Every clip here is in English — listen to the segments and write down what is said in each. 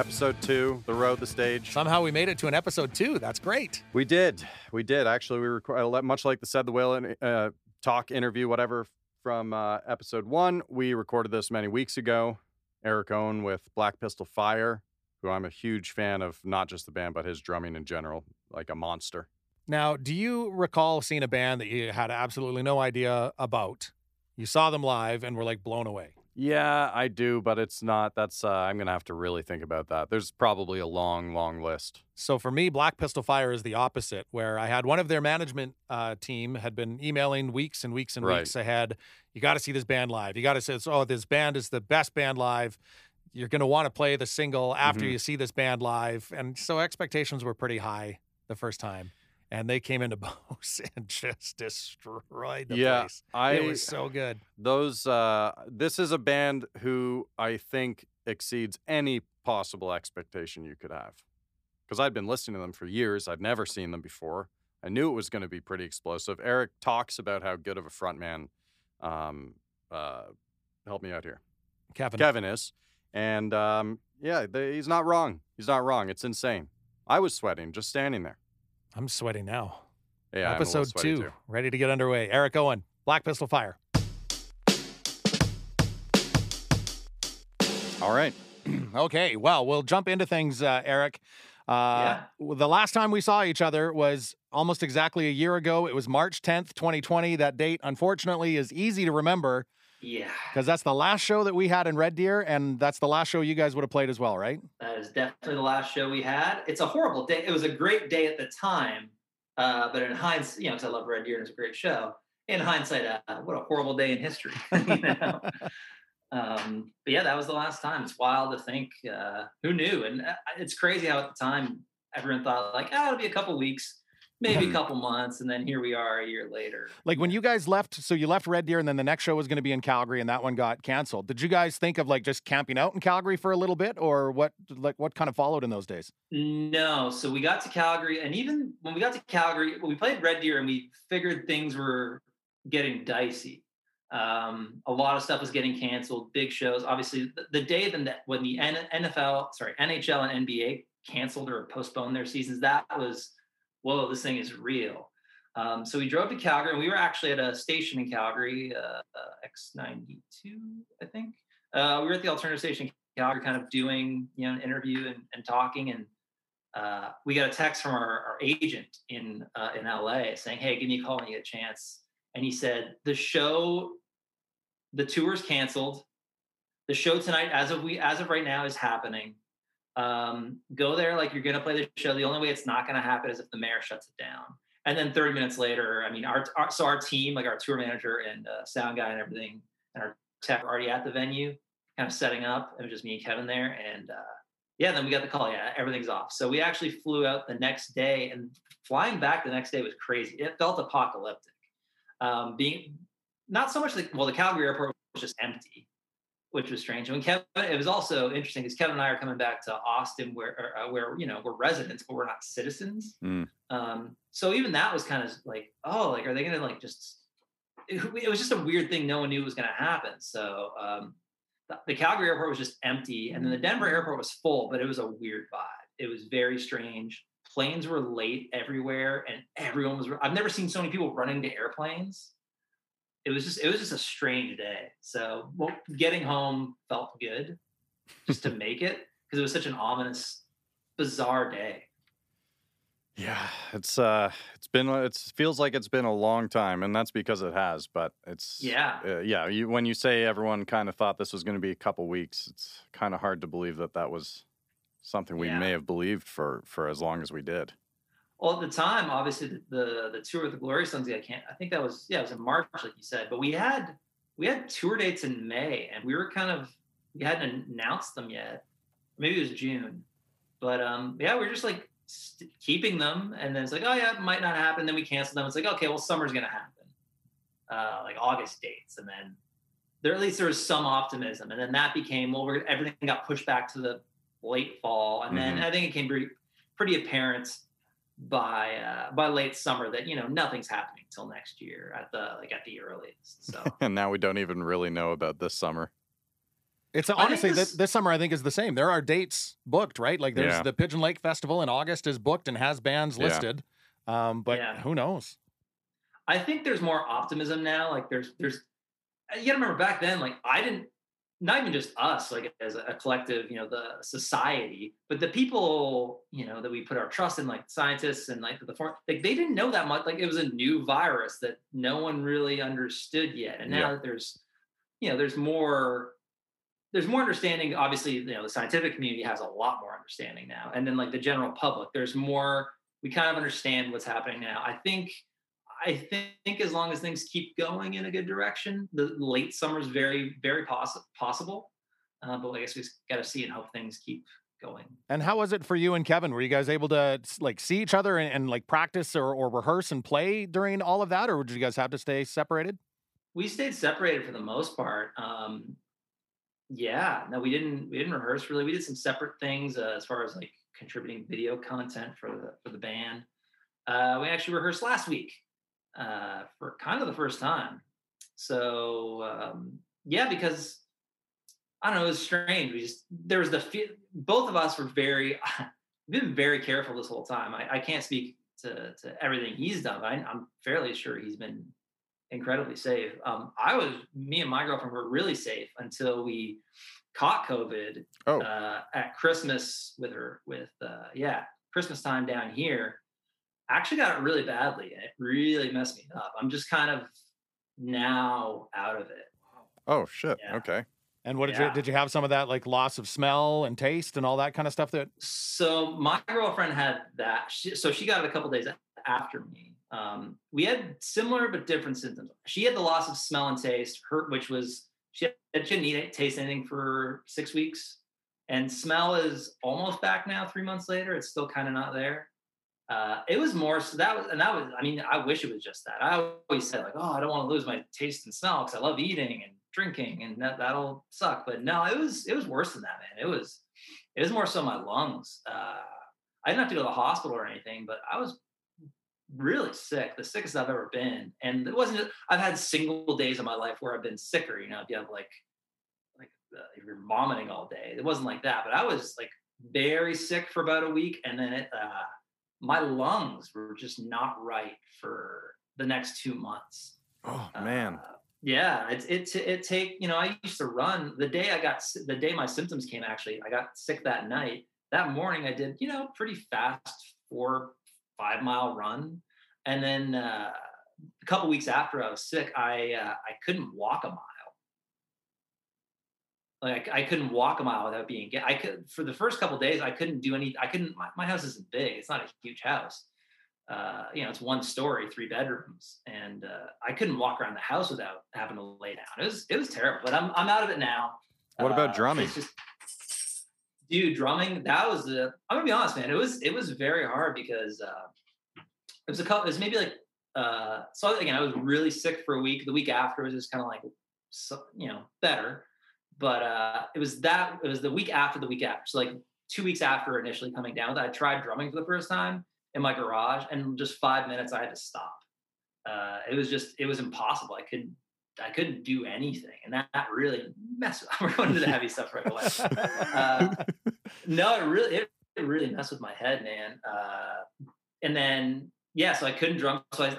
Episode two, the road, the stage. Somehow we made it to an episode two. That's great. We did, we did. Actually, we record much like the said the whale uh, talk interview, whatever from uh, episode one. We recorded this many weeks ago. Eric Owen with Black Pistol Fire, who I'm a huge fan of, not just the band but his drumming in general, like a monster. Now, do you recall seeing a band that you had absolutely no idea about? You saw them live and were like blown away. Yeah, I do, but it's not. That's uh, I'm gonna have to really think about that. There's probably a long, long list. So for me, Black Pistol Fire is the opposite, where I had one of their management uh, team had been emailing weeks and weeks and Right. weeks ahead. You got to see this band live. You got to say, "Oh, this band is the best band live." You're going to want to play the single after Mhm. you see this band live, and so expectations were pretty high the first time, and they came into Bo's and just destroyed the yeah, place. I it was so good. those. Uh, this is a band who I think exceeds any possible expectation you could have, because I'd been listening to them for years. I'd never seen them before. I knew it was going to be pretty explosive. Eric talks about how good of a frontman. Um, uh, help me out here. Kevin, Kevin is. And um, yeah, they, he's not wrong. He's not wrong. It's insane. I was sweating just standing there. I'm sweating now. Yeah, I'm a little Episode two, too. ready to get underway. Eric Owen, Black Pistol Fire. All right. okay, well, we'll jump into things, uh, Eric. Uh, The last time we saw each other was almost exactly a year ago. It was March 10th, 2020. That date, unfortunately, is easy to remember Yeah, because that's the last show that we had in Red Deer, and that's the last show you guys would have played as well, right? that is definitely the last show we had. It's a horrible day. It was a great day at the time, uh, but in hindsight, you know, because I love Red Deer and it's a great show. In hindsight, uh, what a horrible day in history. you know? um, but yeah, that was the last time. It's wild to think. Uh, who knew? And uh, it's crazy how at the time everyone thought like, oh, it'll be a couple weeks, maybe a couple months, and then here we are a year later. Like when you guys left, so you left Red Deer, and then the next show was going to be in Calgary, and that one got canceled. Did you guys think of like just camping out in Calgary for a little bit, or what? Like what kind of followed in those days? No, so we got to Calgary, and even when we got to Calgary, we played Red Deer, and we figured things were getting dicey. Um, a lot of stuff was getting canceled. Big shows, obviously. The, the day then that when the NFL, sorry, NHL and NBA canceled or postponed their seasons, that was whoa, this thing is real. Um, so we drove to Calgary, and we were actually at a station in Calgary, uh, uh, X92, I think. Uh, we were at the alternative station in Calgary, kind of doing you know an interview and, and talking, and uh, we got a text from our, our agent in uh, in LA saying, "Hey, give me a call when you get a chance." And he said, "The show, the tour's canceled. The show tonight, as of we as of right now, is happening. Um, go there like you're gonna play the show. The only way it's not gonna happen is if the mayor shuts it down." And then 30 minutes later, I mean, our, our so our team, like our tour manager and uh, sound guy and everything, and our tech already at the venue, kind of setting up. It was just me and Kevin there, and uh, yeah, then we got the call. Yeah, everything's off. So we actually flew out the next day, and flying back the next day was crazy. It felt apocalyptic. Um, being not so much like well, the Calgary airport was just empty, which was strange. And when Kevin, it was also interesting because Kevin and I are coming back to Austin, where uh, where you know we're residents, but we're not citizens. Mm. Um, so even that was kind of like, oh, like are they going to like just? It, it was just a weird thing. No one knew was going to happen. So um, the, the Calgary airport was just empty, and then the Denver airport was full, but it was a weird vibe. It was very strange. Planes were late everywhere, and everyone was. I've never seen so many people running to airplanes. It was just. It was just a strange day. So well, getting home felt good, just to make it because it was such an ominous, bizarre day. Yeah, it's uh, it's been it feels like it's been a long time, and that's because it has. But it's Yeah. uh, yeah. You when you say everyone kind of thought this was going to be a couple weeks, it's kind of hard to believe that that was something we Yeah. may have believed for for as long as we did. Well, at the time, obviously, the the, the tour with the Glorious Sons, I can't. I think that was yeah, it was in March, like you said. But we had we had tour dates in May, and we were kind of we hadn't announced them yet. Maybe it was June, but um, yeah, we are just like st- keeping them, and then it's like, oh yeah, it might not happen. Then we cancel them. It's like, okay, well, summer's gonna happen, uh, like August dates, and then there at least there was some optimism, and then that became well, we're, everything got pushed back to the late fall, and then Mhm. I think it came pretty pretty apparent by uh, by late summer that you know nothing's happening till next year at the like at the earliest. So and now we don't even really know about this summer. It's honestly this- this, this summer I think is the same. There are dates booked, right? Like there's Yeah. the Pigeon Lake Festival in August is booked and has bands Yeah. listed. Um, but Yeah. who knows? I think there's more optimism now. Like there's there's you gotta remember back then, like I didn't not even just us, like as a collective, you know, the society, but the people, you know, that we put our trust in, like scientists and like the form, like they didn't know that much. Like it was a new virus that no one really understood yet. And now Yeah. that there's, you know, there's more, there's more understanding. Obviously, you know, the scientific community has a lot more understanding now. And then like the general public, there's more, we kind of understand what's happening now. I think I think as long as things keep going in a good direction, the late summer is very, very possi- possible. Uh, but I guess we just got to see and hope things keep going. And how was it for you and Kevin? Were you guys able to like see each other and, and like practice or, or rehearse and play during all of that, or did you guys have to stay separated? We stayed separated for the most part. Um, yeah, no, we didn't. We didn't rehearse really. We did some separate things uh, as far as like contributing video content for the for the band. Uh, we actually rehearsed last week uh, for kind of the first time. So um, yeah, because I don't know, it was strange. We just there was the fe- both of us were very been very careful this whole time. I, I can't speak to to everything he's done, but I, I'm fairly sure he's been incredibly safe. Um, I was me and my girlfriend were really safe until we caught COVID Oh, uh, at Christmas with her with uh, yeah Christmas time down here. I actually got it really badly, and it really messed me up. I'm just kind of now out of it. oh shit. Yeah. Okay. And what did Yeah. you did you have some of that like loss of smell and taste and all that kind of stuff that So my girlfriend had that. She, so she got it a couple days after me. Um, we had similar but different symptoms. She had the loss of smell and taste, her, which was she, had, she didn't eat taste anything for six weeks, and smell is almost back now. Three months later, it's still kind of not there. Uh, it was more so that was, and that was. I mean, I wish it was just that. I always said like, oh, I don't want to lose my taste and smell because I love eating and drinking, and that that'll suck. But no, it was it was worse than that, man. It was it was more so my lungs. Uh, I didn't have to go to the hospital or anything, but I was really sick, the sickest I've ever been. And it wasn't. Just, I've had single days of my life where I've been sicker. You know, if you have like like uh, if you're vomiting all day, it wasn't like that. But I was like very sick for about a week, and then it, uh, my lungs were just not right for the next two months. Oh man. Uh, yeah, it's it it take you know I used to run the day I got the day my symptoms came actually I got sick that night. That morning I did you know pretty fast four five mile run, and then uh, a couple weeks after I was sick I uh, I couldn't walk a mile. Like I couldn't walk a mile without being I could for the first couple days I couldn't do any I couldn't my, my house isn't big it's not a huge house uh, you know, it's one story, three bedrooms, and uh, I couldn't walk around the house without having to lay down. It was it was terrible, but I'm I'm out of it now. What about Uh, drumming? just- dude, drumming. That was the. I'm gonna be honest, man. It was it was very hard because uh, it was a couple. It was maybe like uh, so again. I was really sick for a week. The week after was just kind of like, so, you know, better. But uh, it was that. It was the week after the week after. So like two weeks after initially coming down, I tried drumming for the first time in my garage, and just five minutes I had to stop. Uh, it was just it was impossible. I couldn't I couldn't do anything, and that, that really messed. We're going to the heavy stuff right away. Uh, no, it really it, it really messed with my head, man. Uh, and then yeah, so I couldn't drum. So I I,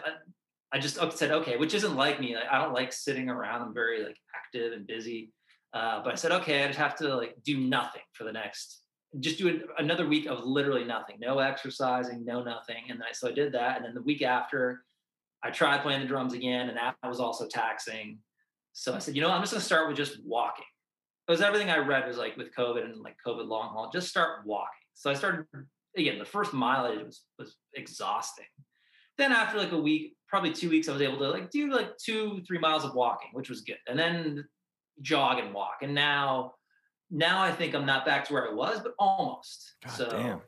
I just said okay, which isn't like me. Like, I don't like sitting around. I'm very like active and busy. Uh, but I said okay, I just have to like do nothing for the next. Just do an, another week of literally nothing, no exercising, no nothing. And I, so I did that. And then the week after, I tried playing the drums again, and that was also taxing. So I said, you know, I'm just gonna start with just walking. Because everything I read was like with COVID and like COVID long haul, just start walking. So I started again. The first mileage was was exhausting. Then after like a week, probably two weeks, I was able to like do like two, three miles of walking, which was good. And then jog and walk. And now, now I think I'm not back to where I was, but almost. God so damn.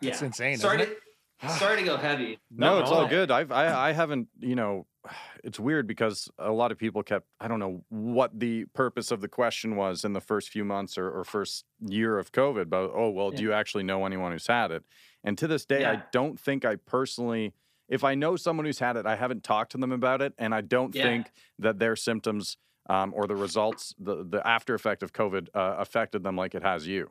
yeah, That's insane, Sorry isn't to, sorry to go heavy. No, No, it's no. all good. I've I, I haven't, you know, it's weird because a lot of people kept I don't know what the purpose of the question was in the first few months or, or first year of COVID, but oh well, do you actually know anyone who's had it? And to this day, I don't think I personally if I know someone who's had it, I haven't talked to them about it, and I don't Yeah. think that their symptoms um, or the results, the the after effect of COVID uh, affected them like it has you.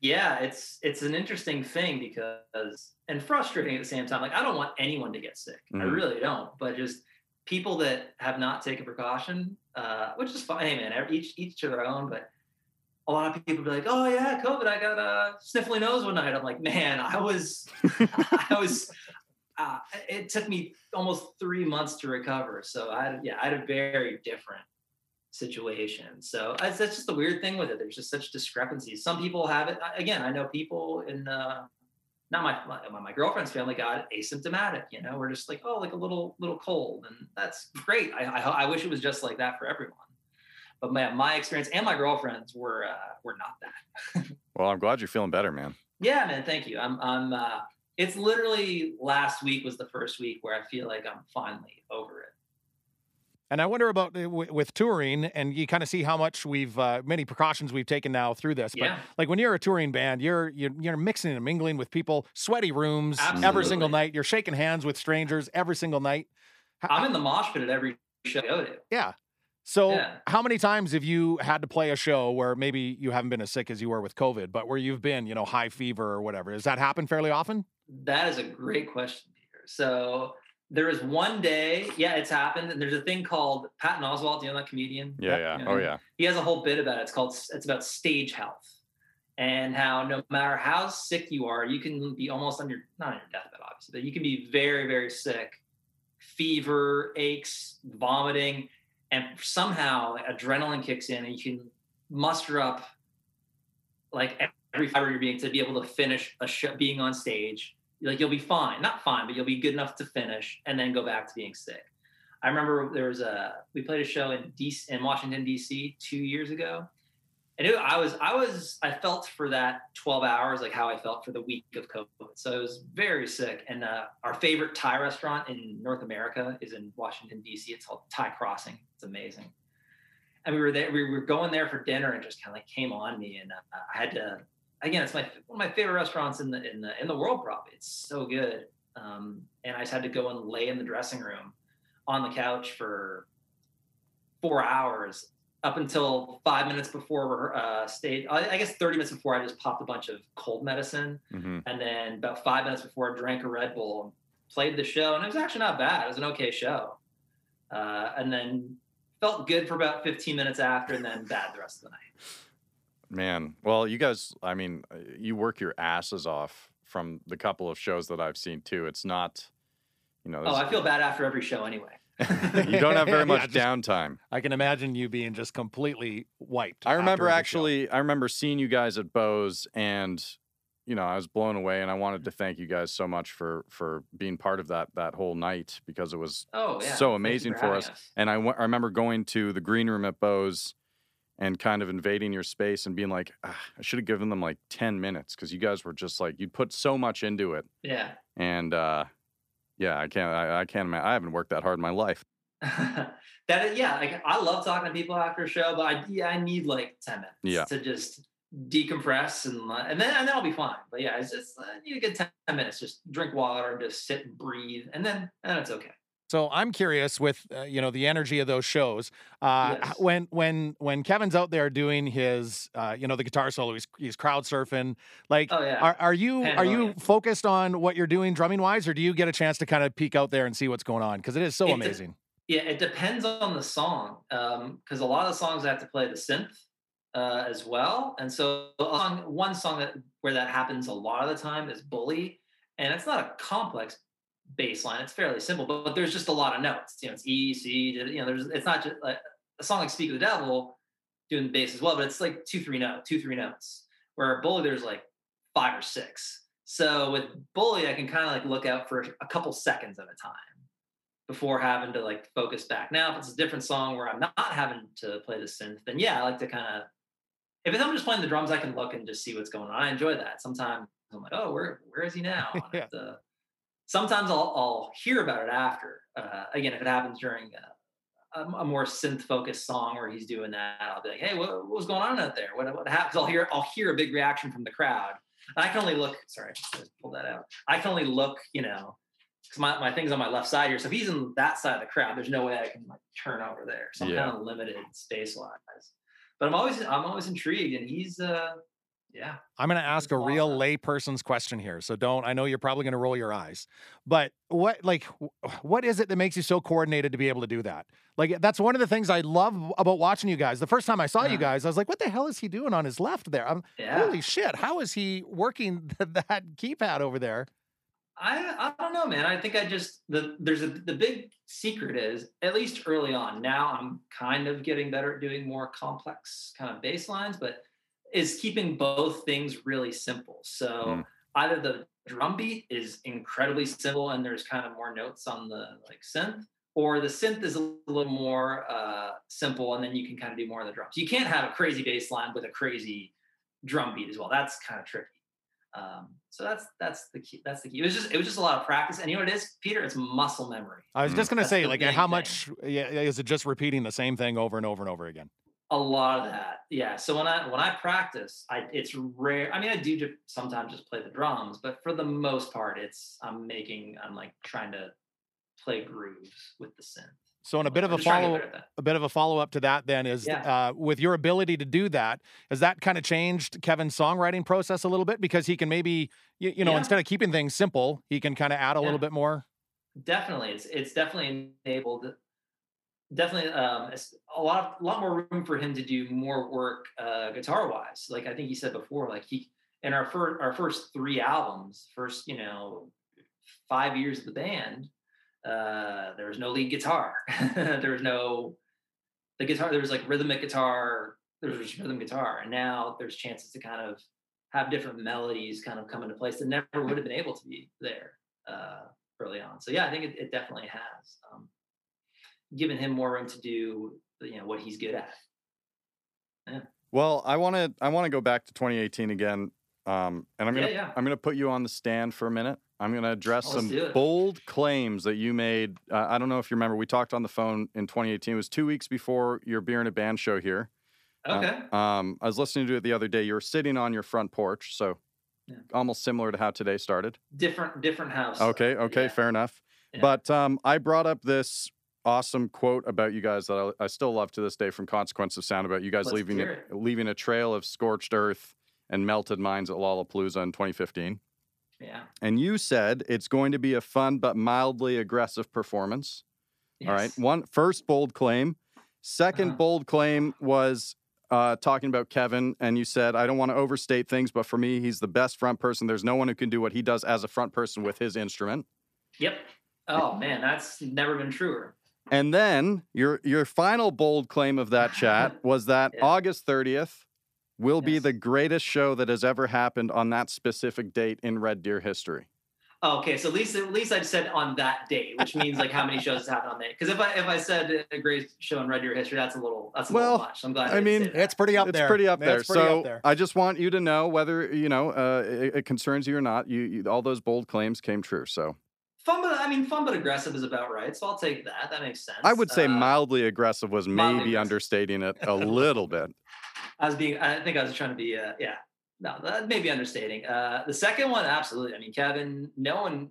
Yeah, it's it's an interesting thing because and frustrating at the same time. Like I don't want anyone to get sick. Mm-hmm. I really don't. But just people that have not taken precaution, uh, which is fine, hey man, each each to their own. But a lot of people be like, "Oh yeah, COVID. I got a sniffly nose one night." I'm like, man, I was, I was. Uh, it took me almost three months to recover. So I, yeah, I had a very different situation. So that's, that's just the weird thing with it. There's just such discrepancies. Some people have it. Again, I know people in uh, not my, my my girlfriend's family got asymptomatic. You know, we're just like, oh, like a little little cold, and that's great. I I, I wish it was just like that for everyone. But my my experience and my girlfriend's were uh, were not that. well, I'm glad you're feeling better, man. Yeah, man. Thank you. I'm I'm. Uh, it's literally last week was the first week where I feel like I'm finally over it. And I wonder about uh, with touring, and you kind of see how much we've uh, many precautions we've taken now through this. But yeah. like when you're a touring band, you're you're, you're mixing and mingling with people, sweaty rooms Absolutely. every single night. You're shaking hands with strangers every single night. I'm in the mosh pit at every show I go to. Yeah. So, yeah. how many times have you had to play a show where maybe you haven't been as sick as you were with COVID, but where you've been, you know, high fever or whatever? Does that happen fairly often? That is a great question, Peter. So, there is one day, yeah, it's happened. And there's a thing called Patton Oswalt, you know that comedian? Yeah, yeah. You know, oh, yeah. He has a whole bit about it. It's called, it's about stage health and how no matter how sick you are, you can be almost on your, not on your deathbed, obviously, but you can be very, very sick, fever, aches, vomiting, and somehow adrenaline kicks in and you can muster up like every fiber of your being to be able to finish a show, being on stage like you'll be fine, not fine, but you'll be good enough to finish and then go back to being sick. I remember there was a we played a show in DC in Washington D.C. two years ago, and it, I was I was I felt for that 12 hours like how I felt for the week of COVID. So I was very sick. And uh, our favorite Thai restaurant in North America is in Washington D.C. It's called Thai Crossing. It's amazing. And we were there. We were going there for dinner, and just kind of like came on me, and uh, I had to again, it's my one of my favorite restaurants in the in the in the world. Probably, it's so good. Um, and I just had to go and lay in the dressing room on the couch for four hours up until five minutes before uh, stage. I guess thirty minutes before I just popped a bunch of cold medicine, mm-hmm. and then about five minutes before I drank a Red Bull, played the show, and it was actually not bad. It was an okay show, uh, and then felt good for about fifteen minutes after, and then bad the rest of the night. Man, well, you guys, I mean, uh, you work your asses off from the couple of shows that I've seen too. It's not, you know. Oh, I feel bad after every show anyway. you don't have very much yeah, just, downtime. I can imagine you being just completely wiped. I remember actually, I remember seeing you guys at Bo's, and you know, I was blown away, and I wanted to thank you guys so much for for being part of that that whole night because it was oh, yeah. so amazing for, for us. us. And I, w- I remember going to the green room at Bo's and kind of invading your space and being like, ah, I should have given them like 10 minutes because you guys were just like, you'd put so much into it. Yeah. And uh, yeah, I can't, I, I can't imagine, I haven't worked that hard in my life. that, yeah, like I love talking to people after a show, but I, yeah, I need like 10 minutes yeah. to just decompress and and then and then I'll be fine. But yeah, it's just I need a good 10 minutes, just drink water, just sit and breathe, and then and it's okay. So I'm curious with uh, you know the energy of those shows. Uh, yes. When when when Kevin's out there doing his uh, you know the guitar solo, he's, he's crowd surfing. Like, oh, yeah. are, are you are you focused on what you're doing drumming wise, or do you get a chance to kind of peek out there and see what's going on? Because it is so it amazing. De- yeah, it depends on the song. Because um, a lot of songs I have to play the synth uh, as well, and so on one song that where that happens a lot of the time is "Bully," and it's not a complex bass line. It's fairly simple, but, but, there's just a lot of notes. You know, it's E, C, you know, there's it's not just like a song like Speak of the Devil doing the bass as well, but it's like two, three notes, two, three notes. Where Bully, there's like five or six. So with Bully, I can kind of like look out for a couple seconds at a time before having to like focus back. Now, if it's a different song where I'm not having to play the synth, then yeah, I like to kind of if I'm just playing the drums, I can look and just see what's going on. I enjoy that. Sometimes I'm like, oh, where where is he now? yeah. To, sometimes I'll, I'll hear about it after. Uh, again, if it happens during a, a, more synth focused song where he's doing that, I'll be like, "Hey, what, what was going on out there? What, what happened?" I'll hear I'll hear a big reaction from the crowd. And I can only look. Sorry, I that out. I can only look, you know, because my, my thing's on my left side here. So if he's in that side of the crowd, there's no way I can like turn over there. So I'm Yeah. kind of limited space wise. But I'm always I'm always intrigued, and he's uh yeah. I'm going to ask a real layperson's question here. So don't, I know you're probably going to roll your eyes, but what, like, what is it that makes you so coordinated to be able to do that? Like, that's one of the things I love about watching you guys. The first time I saw you mm-hmm. guys, I was like, what the hell is he doing on his left there? I'm, Yeah. Holy shit. How is he working that keypad over there? I I don't know, man. I think I just the there's a the big secret is at least early on. Now I'm kind of getting better at doing more complex kind of baselines, but is keeping both things really simple. So Mm. either the drum beat is incredibly simple and there's kind of more notes on the like synth, or the synth is a little more uh, simple and then you can kind of do more of the drums. You can't have a crazy bass line with a crazy drum beat as well. That's kind of tricky. Um, so that's that's the key. That's the key. It was just it was just a lot of practice. And you know what it is, Peter? It's muscle memory. I was Mm. just going to That's say, like, how thing. much yeah, is it just repeating the same thing over and over and over again? A lot of that, yeah. So when I when I practice, I it's rare. I mean, I do ju- sometimes just play the drums, but for the most part, it's I'm making I'm like trying to play grooves with the synth. So, in a bit of a I'm just trying to get follow, a bit of a follow up to that, then is Yeah. uh, with your ability to do that, has that kind of changed Kevin's songwriting process a little bit? Because he can maybe, you, you know, Yeah. instead of keeping things simple, he can kind of add a Yeah. little bit more. definitely it's it's definitely enabled definitely um a lot a lot more room for him to do more work uh guitar wise like i think he said before like he in our first our first three albums first you know five years of the band uh there was no lead guitar. There was no the guitar there was like rhythmic guitar there was rhythm guitar. And now there's chances to kind of have different melodies kind of come into place that never would have been able to be there uh early on. So yeah, I think it, it definitely has um, given him more room to do you know what he's good at. Yeah. Well, I want to I want to go back to 2018 again, um, and I'm gonna yeah. I'm gonna put you on the stand for a minute. I'm gonna address Oh, some bold claims that you made. Uh, I don't know if you remember. We talked on the phone in 2018. It was two weeks before your beer and a band show here. Uh, Okay. Um, I was listening to it the other day. You were sitting on your front porch, so Yeah. almost similar to how today started. different different house. Okay, okay, Yeah. fair enough. Yeah. But um, I brought up this awesome quote about you guys that I, I still love to this day from Consequence of Sound about you guys Let's leaving a, leaving a trail of scorched earth and melted minds at Lollapalooza in 2015. Yeah. And you said it's going to be a fun but mildly aggressive performance. All right. One first bold claim. 2nd Uh-huh. bold claim was uh, talking about Kevin, and you said, I don't want to overstate things, but for me, he's the best front person. There's no one who can do what he does as a front person with his instrument. Yep. Oh man, that's never been truer. And then your your final bold claim of that chat was that Yeah. August 30th will be the greatest show that has ever happened on that specific date in Red Deer history. Oh, okay, so at least at least I said on that date, which means like how many shows has happened on that. Because if I if I said a great show in Red Deer history, that's a little that's a Well, little much. I'm glad. I didn't mean, say that. It's pretty up there. it's there. pretty up there. It's pretty so up there. I just want you to know whether you know uh, it, it concerns you or not. You, you all those bold claims came true. So fun, but I mean, fun but aggressive is about right. So I'll take that. That makes sense. I would say Uh, mildly aggressive was mildly maybe aggressive. understating it a little bit. I was being. I think I was trying to be. Uh, yeah. No, that may be understating. Uh, the second one, absolutely. I mean, Kevin. No one.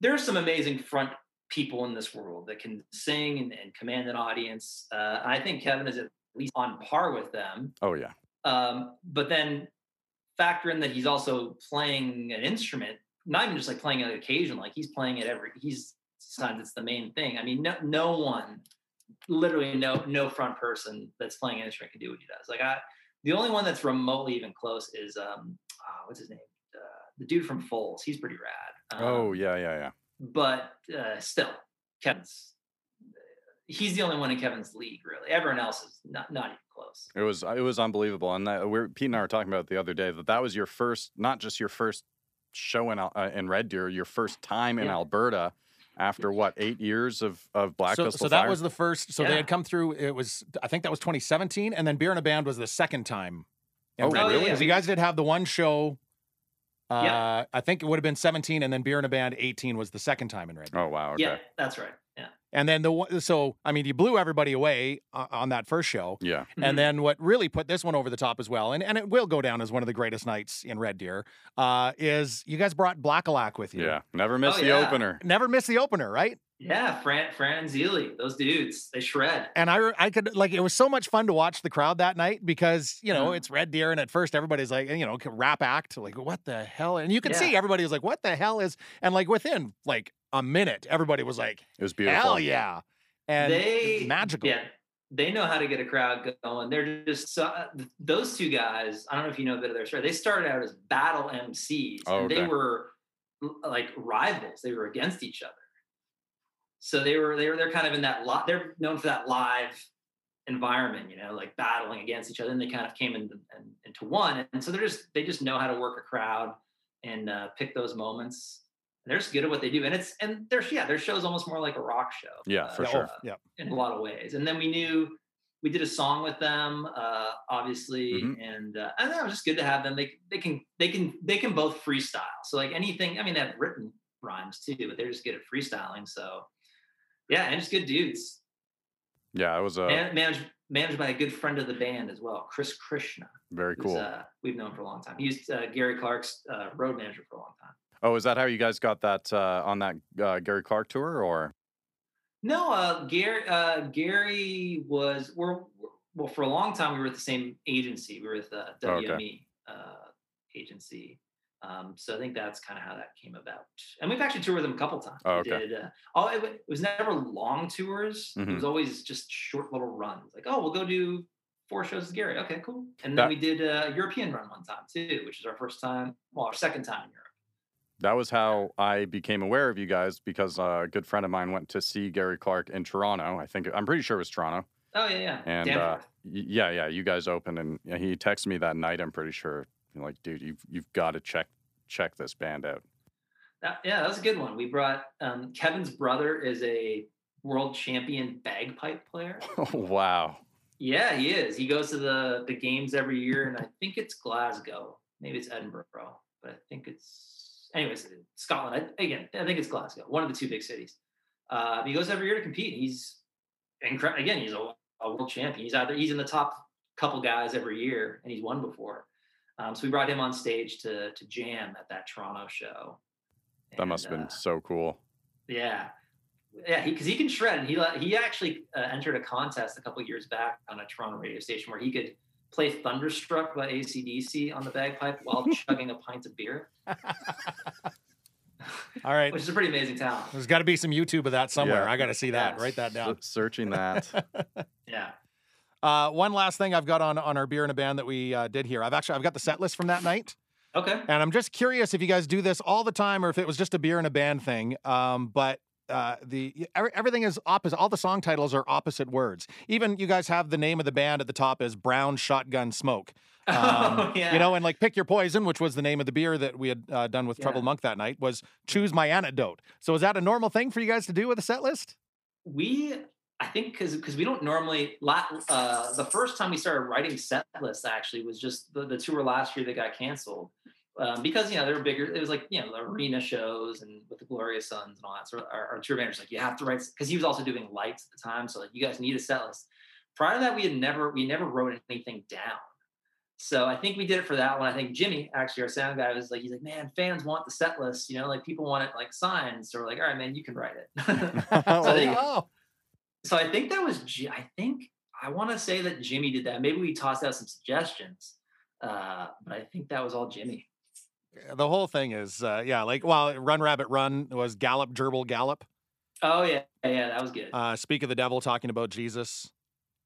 There's some amazing front people in this world that can sing and, and command an audience. Uh, I think Kevin is at least on par with them. Oh yeah, Um, but then factor in that he's also playing an instrument, not even just like playing it occasionally. Like he's playing it every. He's sometimes it's the main thing. I mean, no, no one, literally no, no front person that's playing an instrument can do what he does. Like I, the only one that's remotely even close is um, ah, what's his name? Uh, the dude from Foals. He's pretty rad. Um, oh yeah, yeah, yeah. but uh, still, Kevin's. He's the only one in Kevin's league, really. Everyone else is not not even close. It was it was unbelievable, and that we're Pete and I were talking about the other day that that was your first, not just your first show in uh, in Red Deer, your first time in Yeah. Alberta after what eight years of of Black so, Pistol so that Fire? was the first. So they had come through. It was, I think that was 2017, and then Beer in a Band was the second time. in Oh, Red Deer. really? yeah, Because you guys did have the one show. Uh, Yeah. I think it would have been 17, and then Beer in a Band 18 was the second time in Red Deer. oh wow, okay. Yeah, that's right. Yeah. And then the one- so I mean, you blew everybody away uh, on that first show. Yeah. Mm-hmm. And then what really put this one over the top as well, and, and it will go down as one of the greatest nights in Red Deer, uh, is you guys brought Blackillac with you. Yeah. Never miss Oh, the yeah. opener. Never miss the opener, right? Yeah, Fran, Fran and Zeely, those dudes, they shred. And I, I could like it was so much fun to watch the crowd that night because you know Mhm. it's Red Deer and at first everybody's like you know rap act like what the hell and you could Yeah. see everybody was like what the hell is and like within like a minute everybody was like It was beautiful. hell yeah and they magical Yeah, they know how to get a crowd going. They're just so, uh, those two guys. I don't know if you know a bit of their story. They started out as battle MCs, Oh, and they were like rivals. They were against each other. So they were they were they're kind of in that lot. They're known for that live environment, you know, like battling against each other. And they kind of came into in, into one, and so they're just they just know how to work a crowd and uh, pick those moments. And they're just good at what they do, and it's and their yeah their show's almost more like a rock show. Yeah, for Yeah, oh, sure. yeah in a lot of ways. And then we knew we did a song with them, uh, obviously, Mhm. and uh, and that was just good to have them. They they can they can they can both freestyle. So like anything, I mean, they have written rhymes too, but they're just good at freestyling. So yeah, and just good dudes. Yeah, it was a Man, managed managed by a good friend of the band as well, Chris Krishna. very cool. Uh, we've known for a long time. He's uh, Gary Clark's uh, road manager for a long time. Oh, is that how you guys got that uh, on that uh, Gary Clark tour or? No, uh, Gary. Uh, Gary was we're well for a long time. We were at the same agency. We were with uh, Oh, okay. WME uh, agency. Um, so I think that's kind of how that came about. And we've actually toured with them a couple times. Oh, We okay. did, uh, oh, it, it was never long tours. It Mhm. was always just short little runs. Like, oh, we'll go do four shows with Gary. Okay, cool. And then That- we did a European run one time too, which is our first time, well, our second time in Europe. That was how I became aware of you guys because a good friend of mine went to see Gary Clark in Toronto. I think I'm pretty sure it was Toronto. Oh yeah, yeah. And uh, yeah, yeah, you guys opened and he texted me that night. I'm pretty sure, know, like, dude, you've you've got to check check this band out. That, yeah, that was a good one. We brought um, Kevin's brother is a world champion bagpipe player. Oh wow, Yeah, he is. He goes to the the games every year, and I think it's Glasgow. Maybe it's Edinburgh, but I think it's anyways Scotland. I, again, I think it's Glasgow, one of the two big cities. Uh, he goes every year to compete. He's incredible. Again, he's a, a world champion. He's either he's in the top couple guys every year, and he's won before. Um, so we brought him on stage to to jam at that Toronto show. that must have been uh, so cool. yeah, yeah, because he, can shred. And he he actually uh, entered a contest a couple years back on a Toronto radio station where he could play "Thunderstruck" by ACDC on the bagpipe while chugging a pint of beer, all right which is a pretty amazing talent. there's got to be some YouTube of that somewhere Yeah. I got to see that Yes. write that down S- searching that. Yeah. uh, one last thing I've got on on our beer in a band that we uh, did here I've actually I've got the set list from that night Okay. And I'm just curious if you guys do this all the time or if it was just a beer and a band thing. Um, but uh, the every- everything is opposite. All the song titles are opposite words. Even you guys have the name of the band at the top as Brown Shotgun Smoke. Um, oh, yeah. You know, and like Pick Your Poison, which was the name of the beer that we had uh, done with Yeah. Troubled Monk that night, was Choose My Antidote. So is that a normal thing for you guys to do with a set list? we I think because because we don't normally uh, the first time we started writing set lists actually was just the, the tour last year that got canceled um, because you know they were bigger. It was like you know the arena shows and with the Glorious Sons and all that. So our, our tour manager's like, you have to write because he was also doing lights at the time. So like you guys need a set list. Prior to that, we had never we never wrote anything down. So I think we did it for that one. I think Jimmy, actually our sound guy, was like, he's like, man, fans want the set list. You know, like people want it like signs. So we're like, all right, man, you can write it. So I think oh, so I think that was I think I want to say that Jimmy did that. Maybe we tossed out some suggestions, uh, but I think that was all Jimmy. The whole thing is, uh, yeah, like, well, Run Rabbit Run was Gallop, Gerbil, Gallop. Oh yeah, yeah, that was good. Uh, Speak of the Devil talking about Jesus.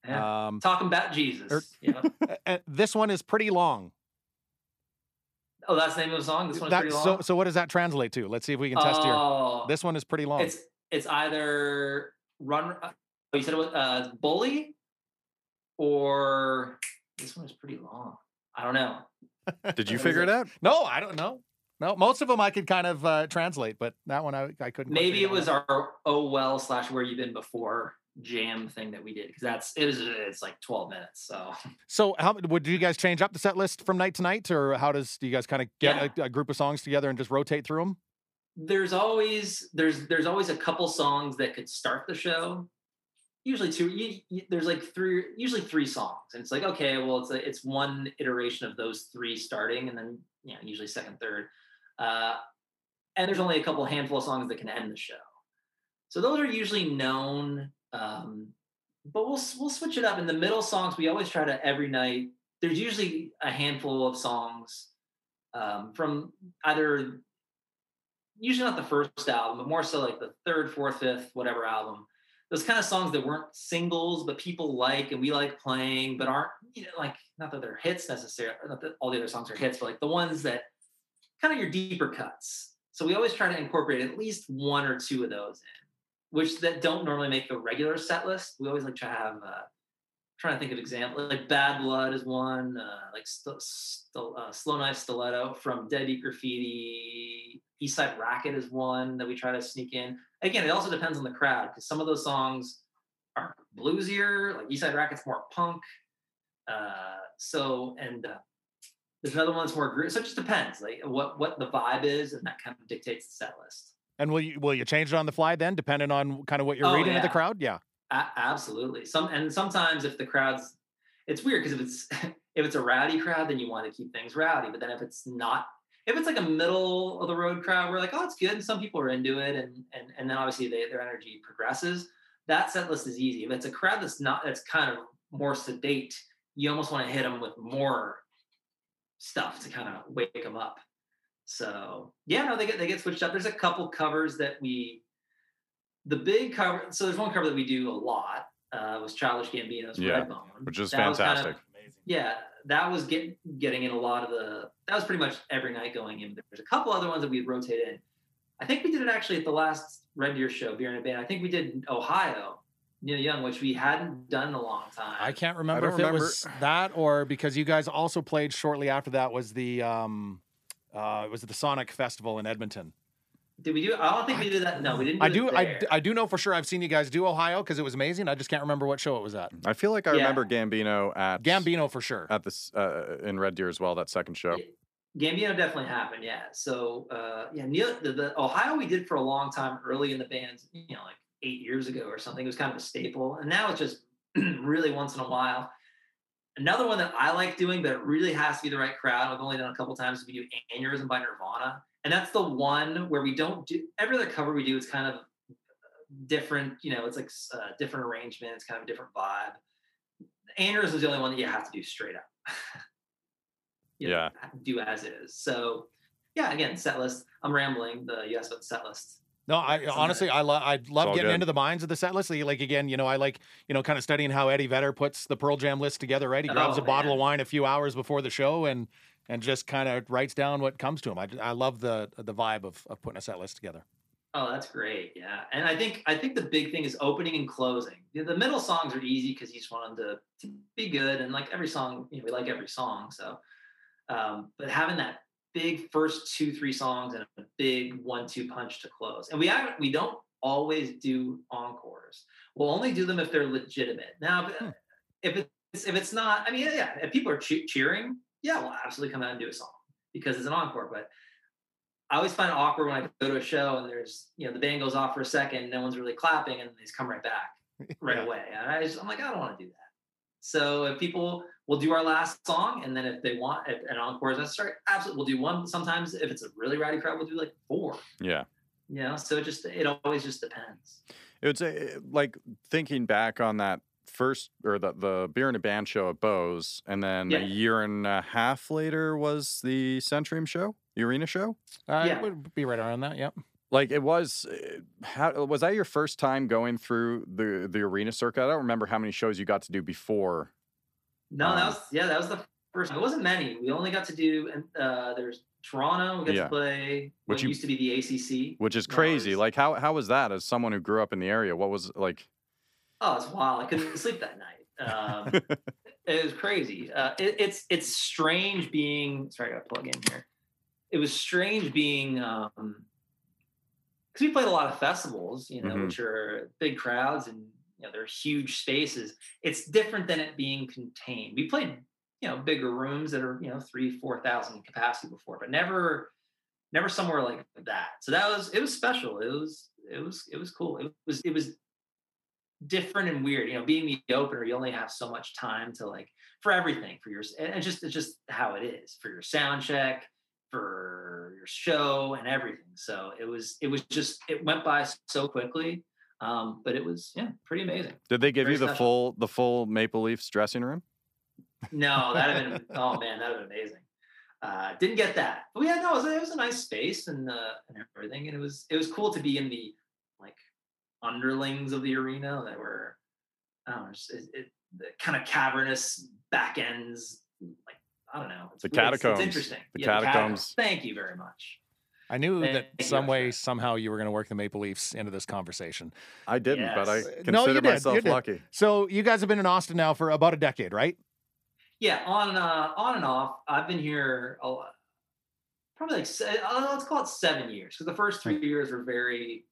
Yeah. Um, Talking about Jesus. er- yeah. uh, this one is pretty long. Oh, that's the name of the song. This one's That- pretty long. so, so what does that translate to? Let's see if we can test here. oh, This one is pretty long. it's it's either run. Uh, oh, you said it was uh, bully, or this one is pretty long. I don't know. Did you figure it? it out? no, I don't know. No, most of them I could kind of uh, translate, but that one I, I couldn't. Maybe it was out. our oh well slash where you been before jam thing that we did because that's it is it's like 12 minutes so So, how would you guys change up the set list from night to night, or how does do you guys kind of get a, a group of songs together and just rotate through them? there's always there's there's always a couple songs that could start the show usually two you, you, there's like three usually three songs. And it's like okay well it's a, it's one iteration of those three starting and then you know usually second third. Uh, and there's only a couple handful of songs that can end the show. So those are usually known um, but we'll we'll switch it up. In the middle songs we always try to every night there's usually a handful of songs um, from either usually not the first album but more so like the third fourth fifth whatever album those kind of songs that weren't singles but people like and we like playing but aren't you know like not that they're hits necessarily not that all the other songs are hits but like the ones that kind of your deeper cuts. So we always try to incorporate at least one or two of those in which that don't normally make the regular set list. We always like to have uh trying to think of examples like bad blood is one uh like st- st- uh, slow knife stiletto from dead Beat graffiti east side racket is one that we try to sneak in again, it also depends on the crowd because some of those songs are bluesier, like Eastside Racket's more punk. Uh, so and uh, there's another one that's more group. So it just depends, like what what the vibe is, and that kind of dictates the set list. And will you will you change it on the fly then, depending on kind of what you're Oh, reading of the crowd? Yeah. A- absolutely. Some and sometimes if the crowd's, it's weird because if it's if it's a rowdy crowd, then you want to keep things rowdy. But then if it's not, if it's like a middle of the road crowd, we're like, oh, it's good, and some people are into it, and and and then obviously they, their energy progresses. That set list is easy. If it's a crowd that's not that's kind of more sedate, you almost want to hit them with more stuff to kind of wake them up. So yeah, no, they get they get switched up. There's a couple covers that we the big cover. So there's one cover that we do a lot. Uh, was Childish Gambino's Yeah, Redbone, which is That was kind of- fantastic. yeah, that was get, getting in a lot of the. That was pretty much every night going in. There's a couple other ones that we'd rotate in. I think we did it actually at the last Red Deer show, Beer in a Band. I think we did Ohio, Neil Young, which we hadn't done in a long time. I can't remember don't if it was that or because you guys also played shortly after that was the um uh it was it the Sonic Festival in Edmonton. Did we do? I don't think we did that. No, we didn't. Do I do I, there. I do know for sure I've seen you guys do Ohio because it was amazing. I just can't remember what show it was at. I feel like I Yeah. remember Gambino at Gambino for sure. at this uh, in Red Deer as well. That second show. Gambino definitely happened, yeah. So uh, yeah, Neil, the, the Ohio we did for a long time early in the band, you know, like eight years ago or something. It was kind of a staple, and now it's just really once in a while. Another one that I like doing, but it really has to be the right crowd. I've only done a couple times. We do Aneurysm by Nirvana, and that's the one where we don't do every other cover we do. is kind of different, you know. It's like a different arrangement. It's kind of a different vibe. Aneurysm is the only one that you have to do straight up. You know, Yeah. do as is. So yeah, again, set list. I'm rambling. The you asked about set list. No, I honestly I love I love getting good. into the minds of the set list. Like like, again, you know, I like you know kind of studying how Eddie Vedder puts the Pearl Jam list together. Right, he oh, grabs Oh, a bottle of wine a few hours before the show and and just kind of writes down what comes to him. I, I love the the vibe of of putting a set list together. Oh, that's great. Yeah, and I think I think the big thing is opening and closing. The, the middle songs are easy because you just want them to, to be good, and like every song, you know, we like every song. So, um, but having that big first two three songs and a big one two punch to close, and we haven't we don't always do encores. We'll only do them if they're legitimate. Now, if, Hmm. if it's if it's not, I mean, yeah, if people are che- cheering, yeah, we'll absolutely come out and do a song because it's an encore. But I always find it awkward when I go to a show and there's, you know, the band goes off for a second, no one's really clapping, and they just come right back right Yeah. away. And I just, I'm like, I don't want to do that. So if people will do our last song, and then if they want if an encore is necessary, absolutely, we'll do one. Sometimes if it's a really rowdy crowd, we'll do like four. Yeah. You know, so it just it always just depends. It was uh, like thinking back on that first or the the beer and a band show at Bo's, and then Yeah. a year and a half later was the Centrium show, the arena show. Uh, Yeah. It would be right around that. Yep. Like it was, uh, how was that your first time going through the the arena circuit? I don't remember how many shows you got to do before. No, that Um, was yeah, that was the first. It wasn't many. We only got to do. Uh, there's Toronto. We got Yeah. to play what Which you- used to be the ACC. Which is crazy. it's- Like how how was that as someone who grew up in the area? What was like? Oh, it's wild. I couldn't sleep that night. Um, it was crazy. Uh, it, it's it's strange being. Sorry, I got to plug in here. It was strange being um because we played a lot of festivals, you know, Mhm. which are big crowds and you know they're huge spaces. It's different than it being contained. We played you know bigger rooms that are you know three four thousand capacity before, but never never somewhere like that. So that was it was special. It was it was it was cool. It was it was different and weird. You know, being the opener, you only have so much time to like for everything for your and just it's just how it is for your sound check, for your show and everything. So it was it was just it went by so quickly. Um, but it was yeah, pretty amazing. Did they give Very you the special. full the full Maple Leafs dressing room? No, that'd have been oh man, that'd have been amazing. Uh, didn't get that, but yeah, no, it was, it was a nice space and uh, and everything, and it was it was cool to be in the underlings of the arena that were I don't know, just, it, it, the kind of cavernous back ends, like I don't know, it's, The it's- it's catacombs. interesting. The Yeah, catacombs. Thank you very much. I knew Thank that some way, Oscar. somehow, you were going to work the Maple Leafs into this conversation. I didn't, but I Yes. consider No, you did, myself you did. lucky. So you guys have been in Austin now for about a decade, right? Yeah, on uh, on and off. I've been here a lot, probably like uh, let's call it seven years because the first three years were very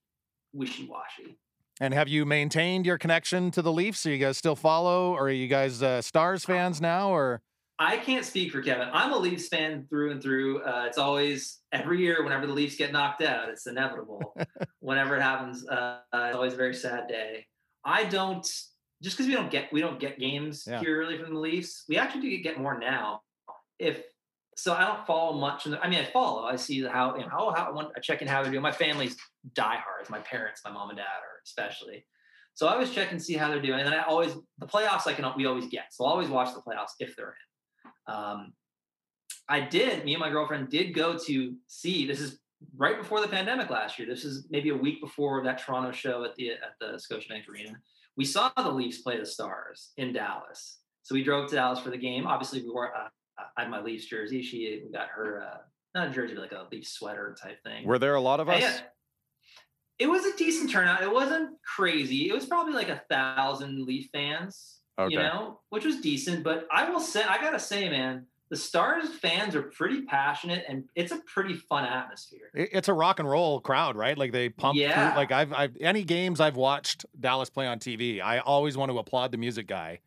wishy washy. And have you maintained your connection to the Leafs? Do you guys still follow, or are you guys uh, Stars fans now? Or I can't speak for Kevin. I'm a Leafs fan through and through. Uh, it's always every year whenever the Leafs get knocked out, it's inevitable. whenever it happens, uh, uh, it's always a very sad day. I don't just because we don't get we don't get games Yeah. here really from the Leafs. We actually do get more now. If so, I don't follow much. The, I mean, I follow. I see how you know how how I check in how they're doing. My family's diehards. My parents, my mom and dad are especially. So I always check and see how they're doing. And then I always the playoffs I can we always get. So I'll always watch the playoffs if they're in. Um, I did. Me and my girlfriend did go to see. This is right before the pandemic last year. This is maybe a week before that Toronto show at the at the Scotiabank Arena. We saw the Leafs play the Stars in Dallas. So we drove to Dallas for the game. Obviously, we wore. Uh, I had my Leafs jersey. She got her uh, not a jersey, but like a Leafs sweater type thing. Were there a lot of us? Yeah. It was a decent turnout. It wasn't crazy. It was probably like a thousand Leaf fans, Okay. you know, which was decent. But I will say, I gotta say, man, the Stars fans are pretty passionate, and it's a pretty fun atmosphere. it's a rock and roll crowd, right? Like they pump Yeah. through. Like I've, I've any games I've watched Dallas play on TV, I always want to applaud the music guy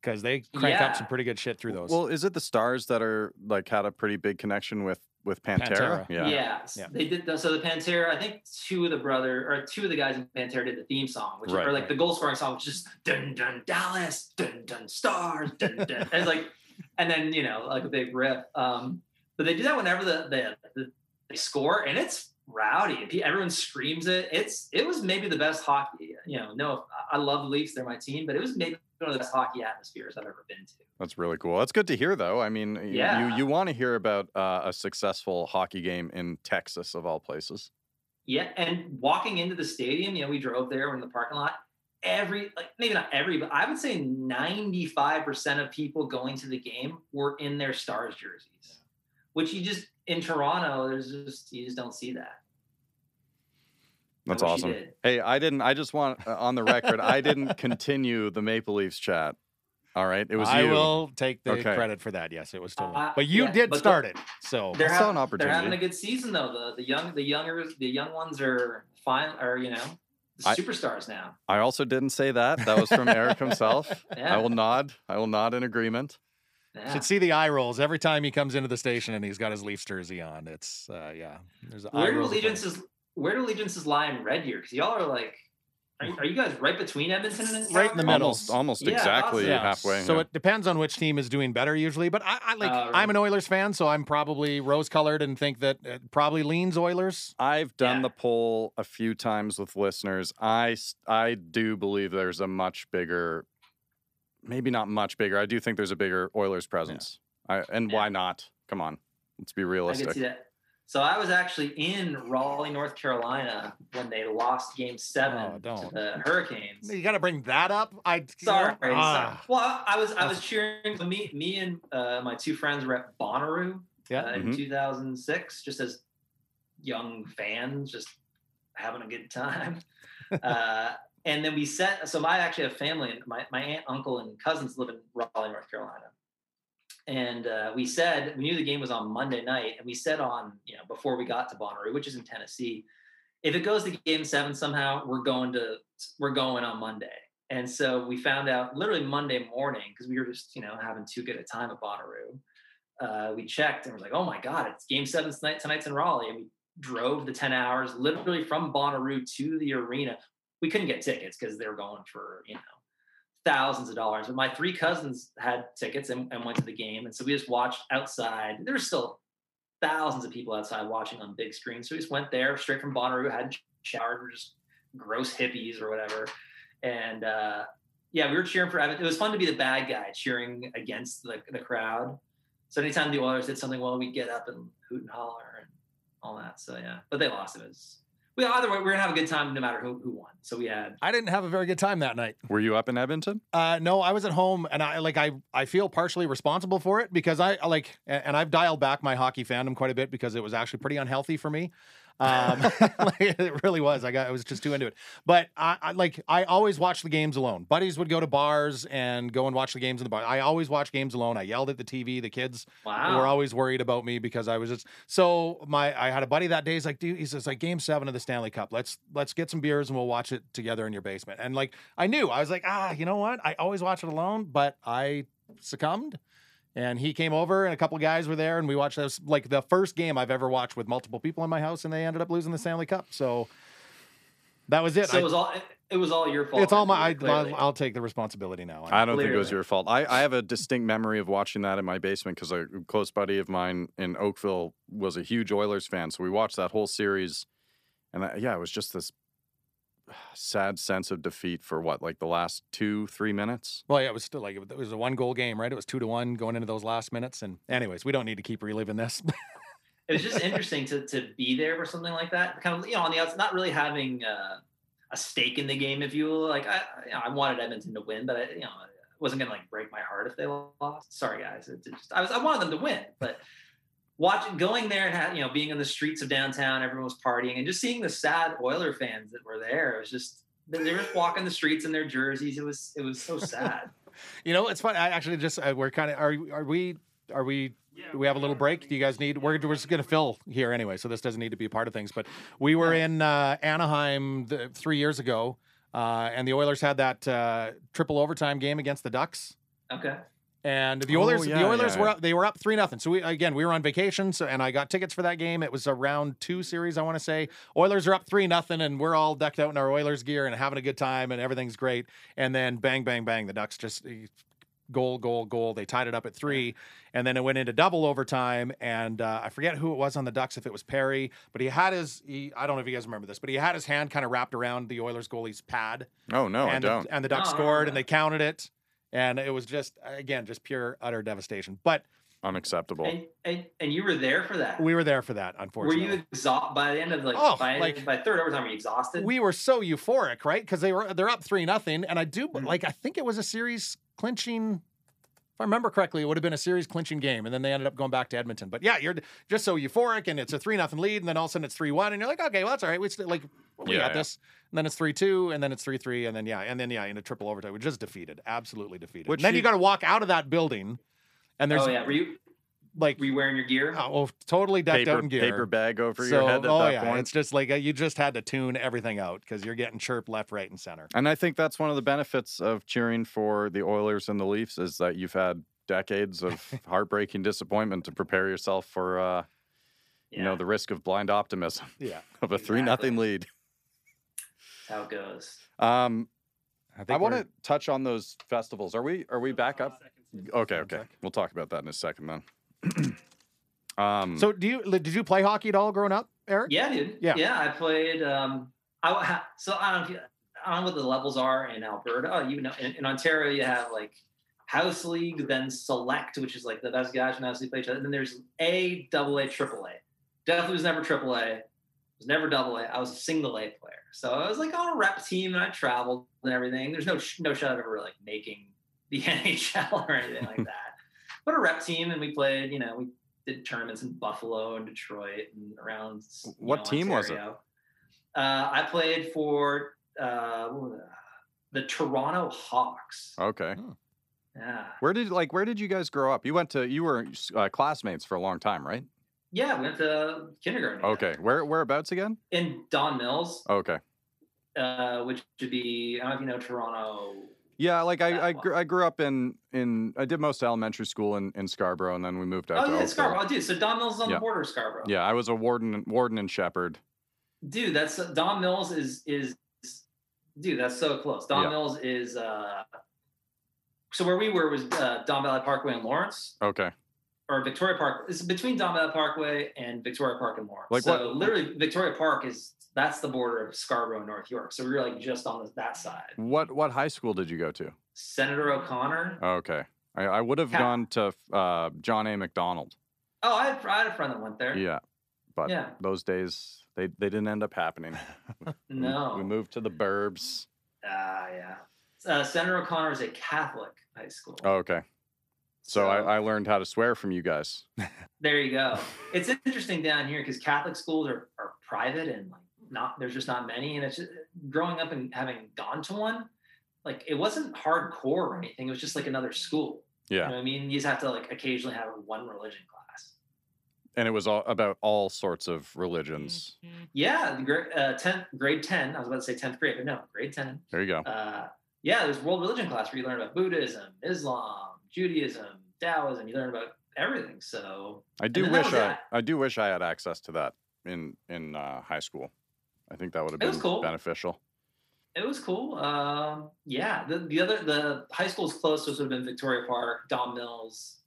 because they crank up Yeah. some pretty good shit through those. Well, is it the Stars that are like had a pretty big connection with with Pantera? Pantera. Yeah. Yeah. Yeah. They did the, so the Pantera, I think two of the brother or two of the guys in Pantera did the theme song, which Right, or like right. the goal scoring song, which is just dun dun Dallas, dun dun stars, dun dun. and it's like, and then you know, like a big riff. Um, but they do that whenever the, the, the they score, and it's rowdy. Everyone screams it. It's it was maybe the best hockey. You know, no, I love the Leafs; they're my team, but it was maybe one of the best hockey atmospheres I've ever been to. That's really cool. That's good to hear, though. I mean, Yeah. you you want to hear about uh, a successful hockey game in Texas, of all places. Yeah, and walking into the stadium, you know, we drove there, we're in the parking lot. Every, like, maybe not every, but I would say 95% of people going to the game were in their Stars jerseys, which you just, in Toronto, there's just, you just don't see that. That's awesome. Hey, I didn't. I just want uh, on the record. I didn't continue the Maple Leafs chat. All right, it was I you. will take the Okay. credit for that. Yes, it was totally. Uh, but you yeah, did but the- start it, so They're, I saw an hav- they're having a good season though. The the young the younger the young ones are fine are you know the I- superstars now. I also didn't say that. That was from Eric himself. Yeah. I will nod. I will nod in agreement. Yeah. should see the eye rolls every time he comes into the station and he's got his Leafs jersey on. It's uh, yeah. There's eye Where do rolls of fun. allegiances where do allegiances lie in Red Deer? Because y'all are like, are, you- are you guys right between Edmonton and Right in the middle. Almost, almost Yeah, exactly awesome. halfway. So yeah. it depends on which team is doing better usually. But I, I like Uh, I'm an Oilers fan, so I'm probably rose colored and think that it probably leans Oilers. I've done Yeah. the poll a few times with listeners. I I do believe there's a much bigger, maybe not much bigger. I do think there's a bigger Oilers presence. I, and Yeah. why not? Come on, let's be I can realistic. see that. So I was actually in Raleigh, North Carolina, when they lost Game Seven Oh, to the Hurricanes. You got to bring that up. I Sorry, sorry. Ah. Well, I I was I was cheering. Me, me and uh, my two friends were at Bonnaroo Yeah. uh, in Mhm. 2006, just as young fans, just having a good time. and then we set. So I actually have family. My my aunt, uncle, and cousins live in Raleigh, North Carolina. And uh, we said we knew the game was on Monday night, and we said on you know before we got to Bonnaroo, which is in Tennessee, if it goes to Game Seven somehow, we're going to we're going on Monday. And so we found out literally Monday morning because we were just you know having too good a time at Bonnaroo. Uh, we checked and we're like, oh my god, it's Game Seven tonight. Tonight's in Raleigh, and we drove the 10 hours literally from Bonnaroo to the arena. We couldn't get tickets because they were going for, you know, thousands of dollars. But my three cousins had tickets and, and, went to the game. And so we just watched outside. There were still thousands of people outside watching on big screens. So we just went there straight from Bonnaroo, had showered, we're just gross hippies or whatever. And uh, yeah, we were cheering for Evan. It was fun to be the bad guy cheering against the, the crowd. So anytime the Oilers did something well, we'd get up and hoot and holler and all that. So yeah, but they lost. It was we either way, we're gonna have a good time no matter who, who won. So we had. I didn't have a very good time that night. Were you up in Edmonton? Uh, no, I was at home, and I like I I feel partially responsible for it because I like and I've dialed back my hockey fandom quite a bit because it was actually pretty unhealthy for me. Um, like, it really was. I got, I was just too into it. But I, I, like, I always watch the games alone. Buddies would go to bars and go and watch the games in the bar. I always watch games alone. I yelled at the TV. The kids wow. were always worried about me because I was just so my. I had a buddy that day. He's like, dude, he says like Game Seven of the Stanley Cup. Let's let's get some beers and we'll watch it together in your basement. And like, I knew I was like, ah, you know what? I always watch it alone, but I succumbed and he came over and a couple guys were there and we watched this like the first game I've ever watched with multiple people in my house and they ended up losing the Stanley Cup. So that was it. So I, it was all it was all your fault. It's all my. I, will take the responsibility now. I don't clearly. think it was your fault. I, I have a distinct memory of watching that in my basement because a close buddy of mine in Oakville was a huge Oilers fan. So we watched that whole series, and I, yeah, it was just this sad sense of defeat for what, like the last two, three minutes? Well, yeah, it was still like it was a one goal game, right? It was two to one going into those last minutes. And, anyways, we don't need to keep reliving this. it was just interesting to to be there for something like that. Kind of, you know, on the outside, not really having uh, a stake in the game, if you will. Like, I, you know, I wanted Edmonton to win, but I, you know, it wasn't gonna like break my heart if they lost. Sorry, guys. It, it just, I was, I wanted them to win, but watching going there and have, you know being in the streets of downtown everyone was partying and just seeing the sad oiler fans that were there it was just they were just walking the streets in their jerseys it was it was so sad you know it's funny i actually just uh, we're kind of are, are we are we do we have a little break? Do you guys need? We're, we're just going to fill here anyway, so this doesn't need to be a part of things. But we were in uh, Anaheim the, three years ago, uh, and the Oilers had that uh, triple overtime game against the Ducks. Okay. And the Oilers, oh, yeah, the Oilers yeah. were up, they were up three nothing. So we again we were on vacation, so and I got tickets for that game. It was a round two series, I want to say. Oilers are up three nothing, and we're all decked out in our Oilers gear and having a good time, and everything's great. And then bang, bang, bang, the Ducks just goal, goal, goal. They tied it up at three, and then it went into double overtime. And uh, I forget who it was on the Ducks, if it was Perry, but he had his. He, I don't know if you guys remember this, but he had his hand kind of wrapped around the Oilers goalie's pad. Oh no, and I don't. The, and the Ducks oh, scored, and they counted it and it was just again just pure utter devastation. But unacceptable. And, and, and you were there for that. We were there for that. Unfortunately, were you exhausted by the end of like oh, by, like, by third overtime? Were you exhausted? We were so euphoric, right? Because they were they're up three nothing, and I do mm-hmm. like I think it was a series clinching if I remember correctly, it would have been a series clinching game, and then they ended up going back to Edmonton. But yeah, you're just so euphoric, and it's a three nothing lead, and then all of a sudden it's three one, and you're like, okay, well that's all right. We still like we yeah, got yeah. this. And then it's three two, and then it's three three, and then yeah, and then yeah, in a triple overtime, we just defeated, absolutely defeated. Which and then you, you got to walk out of that building, and there's oh yeah, were you like were you wearing your gear? Oh, totally decked paper, out in gear. Paper bag over so, your head. oh yeah, point. it's just like uh, you just had to tune everything out because you're getting chirped left, right, and center. And I think that's one of the benefits of cheering for the Oilers and the Leafs is that you've had decades of heartbreaking disappointment to prepare yourself for, uh, yeah. you know, the risk of blind optimism. Yeah, of a three nothing lead. How it goes. Um, I, I want to touch on those festivals. Are we are we back up? Okay, okay. We'll talk about that in a second then. um, so, do you did you play hockey at all growing up, Eric? Yeah, dude. Yeah, yeah. I played. Um, I so I don't know. I don't know what the levels are in Alberta. Oh, you know, in, in Ontario, you have like House League, then Select, which is like the best guys from House League play each other. And then there's A, double A, triple A. Definitely was never triple A. Was never double A. I was a single A player. So I was like on a rep team and I traveled and everything. There's no no shot of ever like making the NHL or anything like that. But a rep team and we played, you know, we did tournaments in Buffalo and Detroit and around. What know, team Ontario. was it? Uh, I played for uh, the Toronto Hawks. Okay. Hmm. Yeah. Where did like where did you guys grow up? You went to you were uh, classmates for a long time, right? Yeah, we went to kindergarten. Okay, where whereabouts again? In Don Mills. Okay. Uh, which would be I don't know if you know Toronto. Yeah, like I I, grew, I grew up in in I did most elementary school in, in Scarborough, and then we moved out Oh yeah, Scarborough. Oh, dude, so Don Mills is on Yeah. the border of Scarborough. Yeah, I was a warden warden and Sheppard. dude that's don mills is is dude that's so close don Yeah. mills is uh so where we were was uh, don valley parkway in lawrence Okay. or victoria park it's between don valley parkway and victoria park and lawrence Like so what- literally victoria park is that's the border of scarborough north york so we were like just on the, that side What what high school did you go to? senator o'connor Okay. I, I would have Ca- gone to uh, John A. Macdonald. oh I had, I had a friend that went there Yeah, but yeah those days they, they didn't end up happening. No we moved to the burbs. ah yeah uh, senator o'connor is a catholic high school Oh, okay. So, I, I learned how to swear from you guys. There you go. It's interesting down here because Catholic schools are, are private and like not there's just not many. And it's just, growing up and having gone to one, like it wasn't hardcore or anything. It was just like another school. You Yeah, know what I mean? You just have to like occasionally have one religion class. and it was all about all sorts of religions. Yeah, the grade uh, tenth grade ten. I was about to say tenth grade, but no, grade ten. There you go. Uh, yeah, there's world religion class where you learn about Buddhism, Islam, Judaism, Taoism. You learn about everything. So I do wish I it. I do wish I had access to that in in uh, high school. I think that would have been cool. beneficial. It was cool. Um, yeah, the, the other the high schools closest would have been Victoria Park, Don Mills,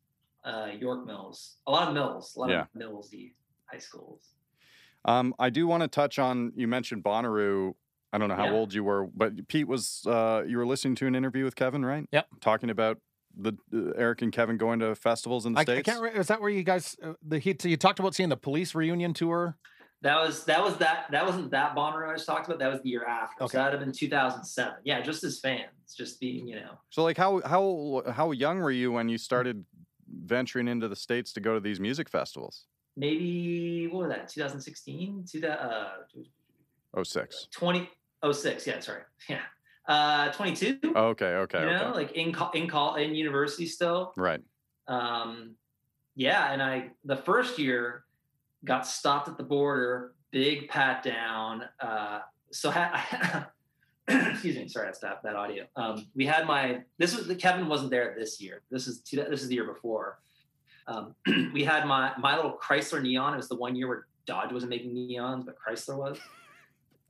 uh, York Mills. A lot of mills, a lot Yeah. of millsy high schools. Um, I do want to touch on you mentioned Bonnaroo. I don't know how Yeah. old you were, but Pete was uh, you were listening to an interview with Kevin, right? Yep. Talking about the uh, Eric and Kevin going to festivals in the I, I can't. Re- is that where you guys? Uh, the he, you talked about seeing the police reunion tour. That was that was that that wasn't that Bonner I just talked about. That was the year after. Okay. So that would have been 2007. Yeah, just as fans, just being you know. so like how how how young were you when you started venturing into the states to go to these music festivals? Maybe what was that? 2016, to that uh, Oh six. 2006. Yeah, sorry. Yeah, uh, 22. Oh, okay, okay, you know, okay. like in in call in university still. Right. um, yeah, and I the first year got stopped at the border, big pat down. Uh, so ha- excuse me, sorry, I stopped that audio. Um, we had my this was Kevin wasn't there this year. This is this is the year before. Um, we had my my little Chrysler Neon. It was the one year where Dodge wasn't making neons, but Chrysler was.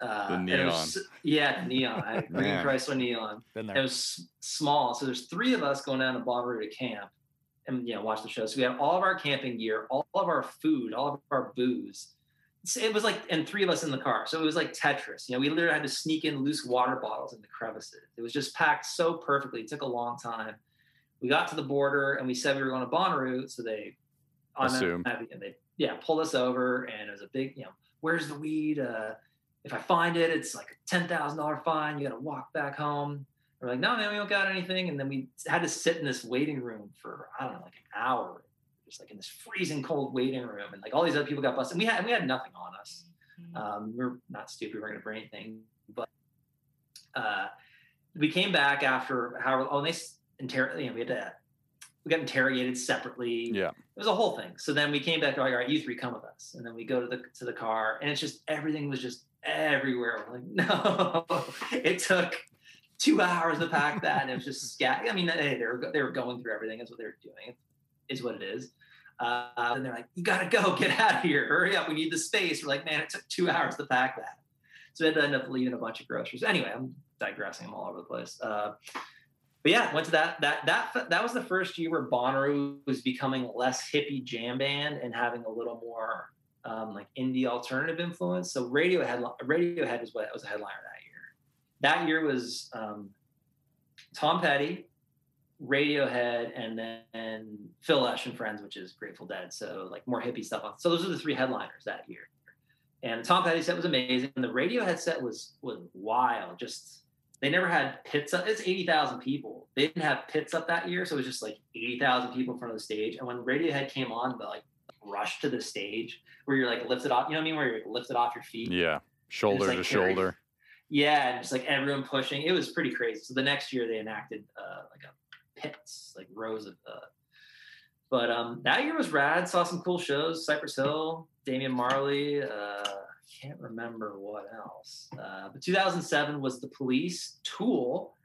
Uh, The and it was- neon. yeah, neon. I, green Chrysler Neon Been it was small. So there's three of us going down to Bonnaroo to camp and you know watch the show. So we had all of our camping gear, all of our food, all of our booze. So It was like, and three of us in the car. So it was like Tetris. You know, we literally had to sneak in loose water bottles in the crevices. It was just packed so perfectly. It took a long time. We got to the border and we said we were going to Bonnaroo. So they, Assumed. automatically- they yeah pulled us over and it was a big you know where's the weed? Uh, if I find it, it's like a ten thousand dollar fine. You got to walk back home. We're like, no, man, we don't got anything. And then we had to sit in this waiting room for I don't know, like an hour, just like in this freezing cold waiting room. And like all these other people got busted. And we had and we had nothing on us. Um, we're not stupid. We weren't gonna bring anything. But uh, we came back after how oh and they s- inter you know we had to we got interrogated separately Yeah. it was a whole thing. So then we came back, like, all right, you three come with us. And then we go to the to the car, and it's just everything was just everywhere. We're like, no, it took two hours to pack that, and it was just scat. I mean, hey, they were they were going through everything. That's what they were doing. Is what it is. Uh, and they're like, you gotta go, get out of here, hurry up, we need the space. We're like, man, it took two hours to pack that. So we had to end up leaving a bunch of groceries. Anyway, I'm digressing. I'm all over the place. Uh, but yeah, went to that. That that that was the first year where Bonnaroo was becoming less hippie jam band and having a little more um, like indie alternative influence. So Radiohead, Radiohead was what was a headliner that year. That year was um, Tom Petty, Radiohead, and then Phil Lesh and Friends, which is Grateful Dead. So like more hippie stuff. On. So those are the three headliners that year. And Tom Petty set was amazing. And the Radiohead set was was wild. Just they never had pits up. It's 80,000 people. They didn't have pits up that year. So it was just like 80,000 people in front of the stage. And when Radiohead came on, the like rush to the stage where you're like lifted off, you know what I mean? Where you're like, lifted off your feet. Yeah. Shoulder like to carry- shoulder. Yeah. And just like everyone pushing. It was pretty crazy. So the next year they enacted uh, like a pits, like rows of, uh, but um, that year was rad. Saw some cool shows. Cypress Hill, Damian Marley. Uh, can't remember what else. Uh, but 2007 was the Police, Tool,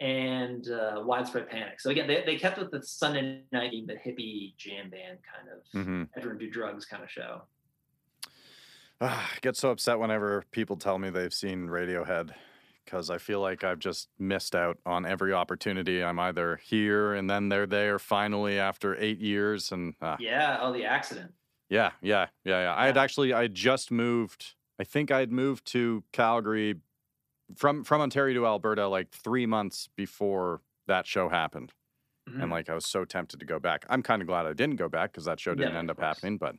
and uh, Widespread Panic. So again, they, they kept with the Sunday night the hippie jam band kind of hmm everyone do drugs kind of show. I get so upset whenever people tell me they've seen Radiohead because I feel like I've just missed out on every opportunity. I'm either here and then they're there finally after eight years. And uh, Yeah. Oh, the accident. yeah, yeah, yeah, yeah. I had actually, I had just moved. I think I had moved to Calgary from from Ontario to Alberta like three months before that show happened, Mhm. and like I was so tempted to go back. I'm kind of glad I didn't go back because that show didn't Yeah, end up course. happening. But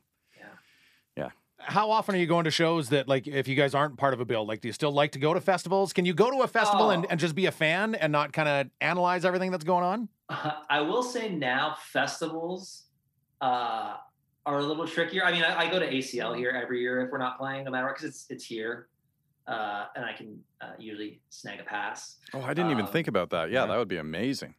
How often are you going to shows that, like, if you guys aren't part of a bill, like, do you still like to go to festivals? Can you go to a festival and, Oh. and just be a fan and not kind of analyze everything that's going on? I will say now festivals uh, are a little trickier. I mean, I, I go to ACL here every year if we're not playing, no matter what, because it's it's here, uh, and I can uh, usually snag a pass. oh, I didn't even Um, think about that. Yeah, yeah. that would be amazing.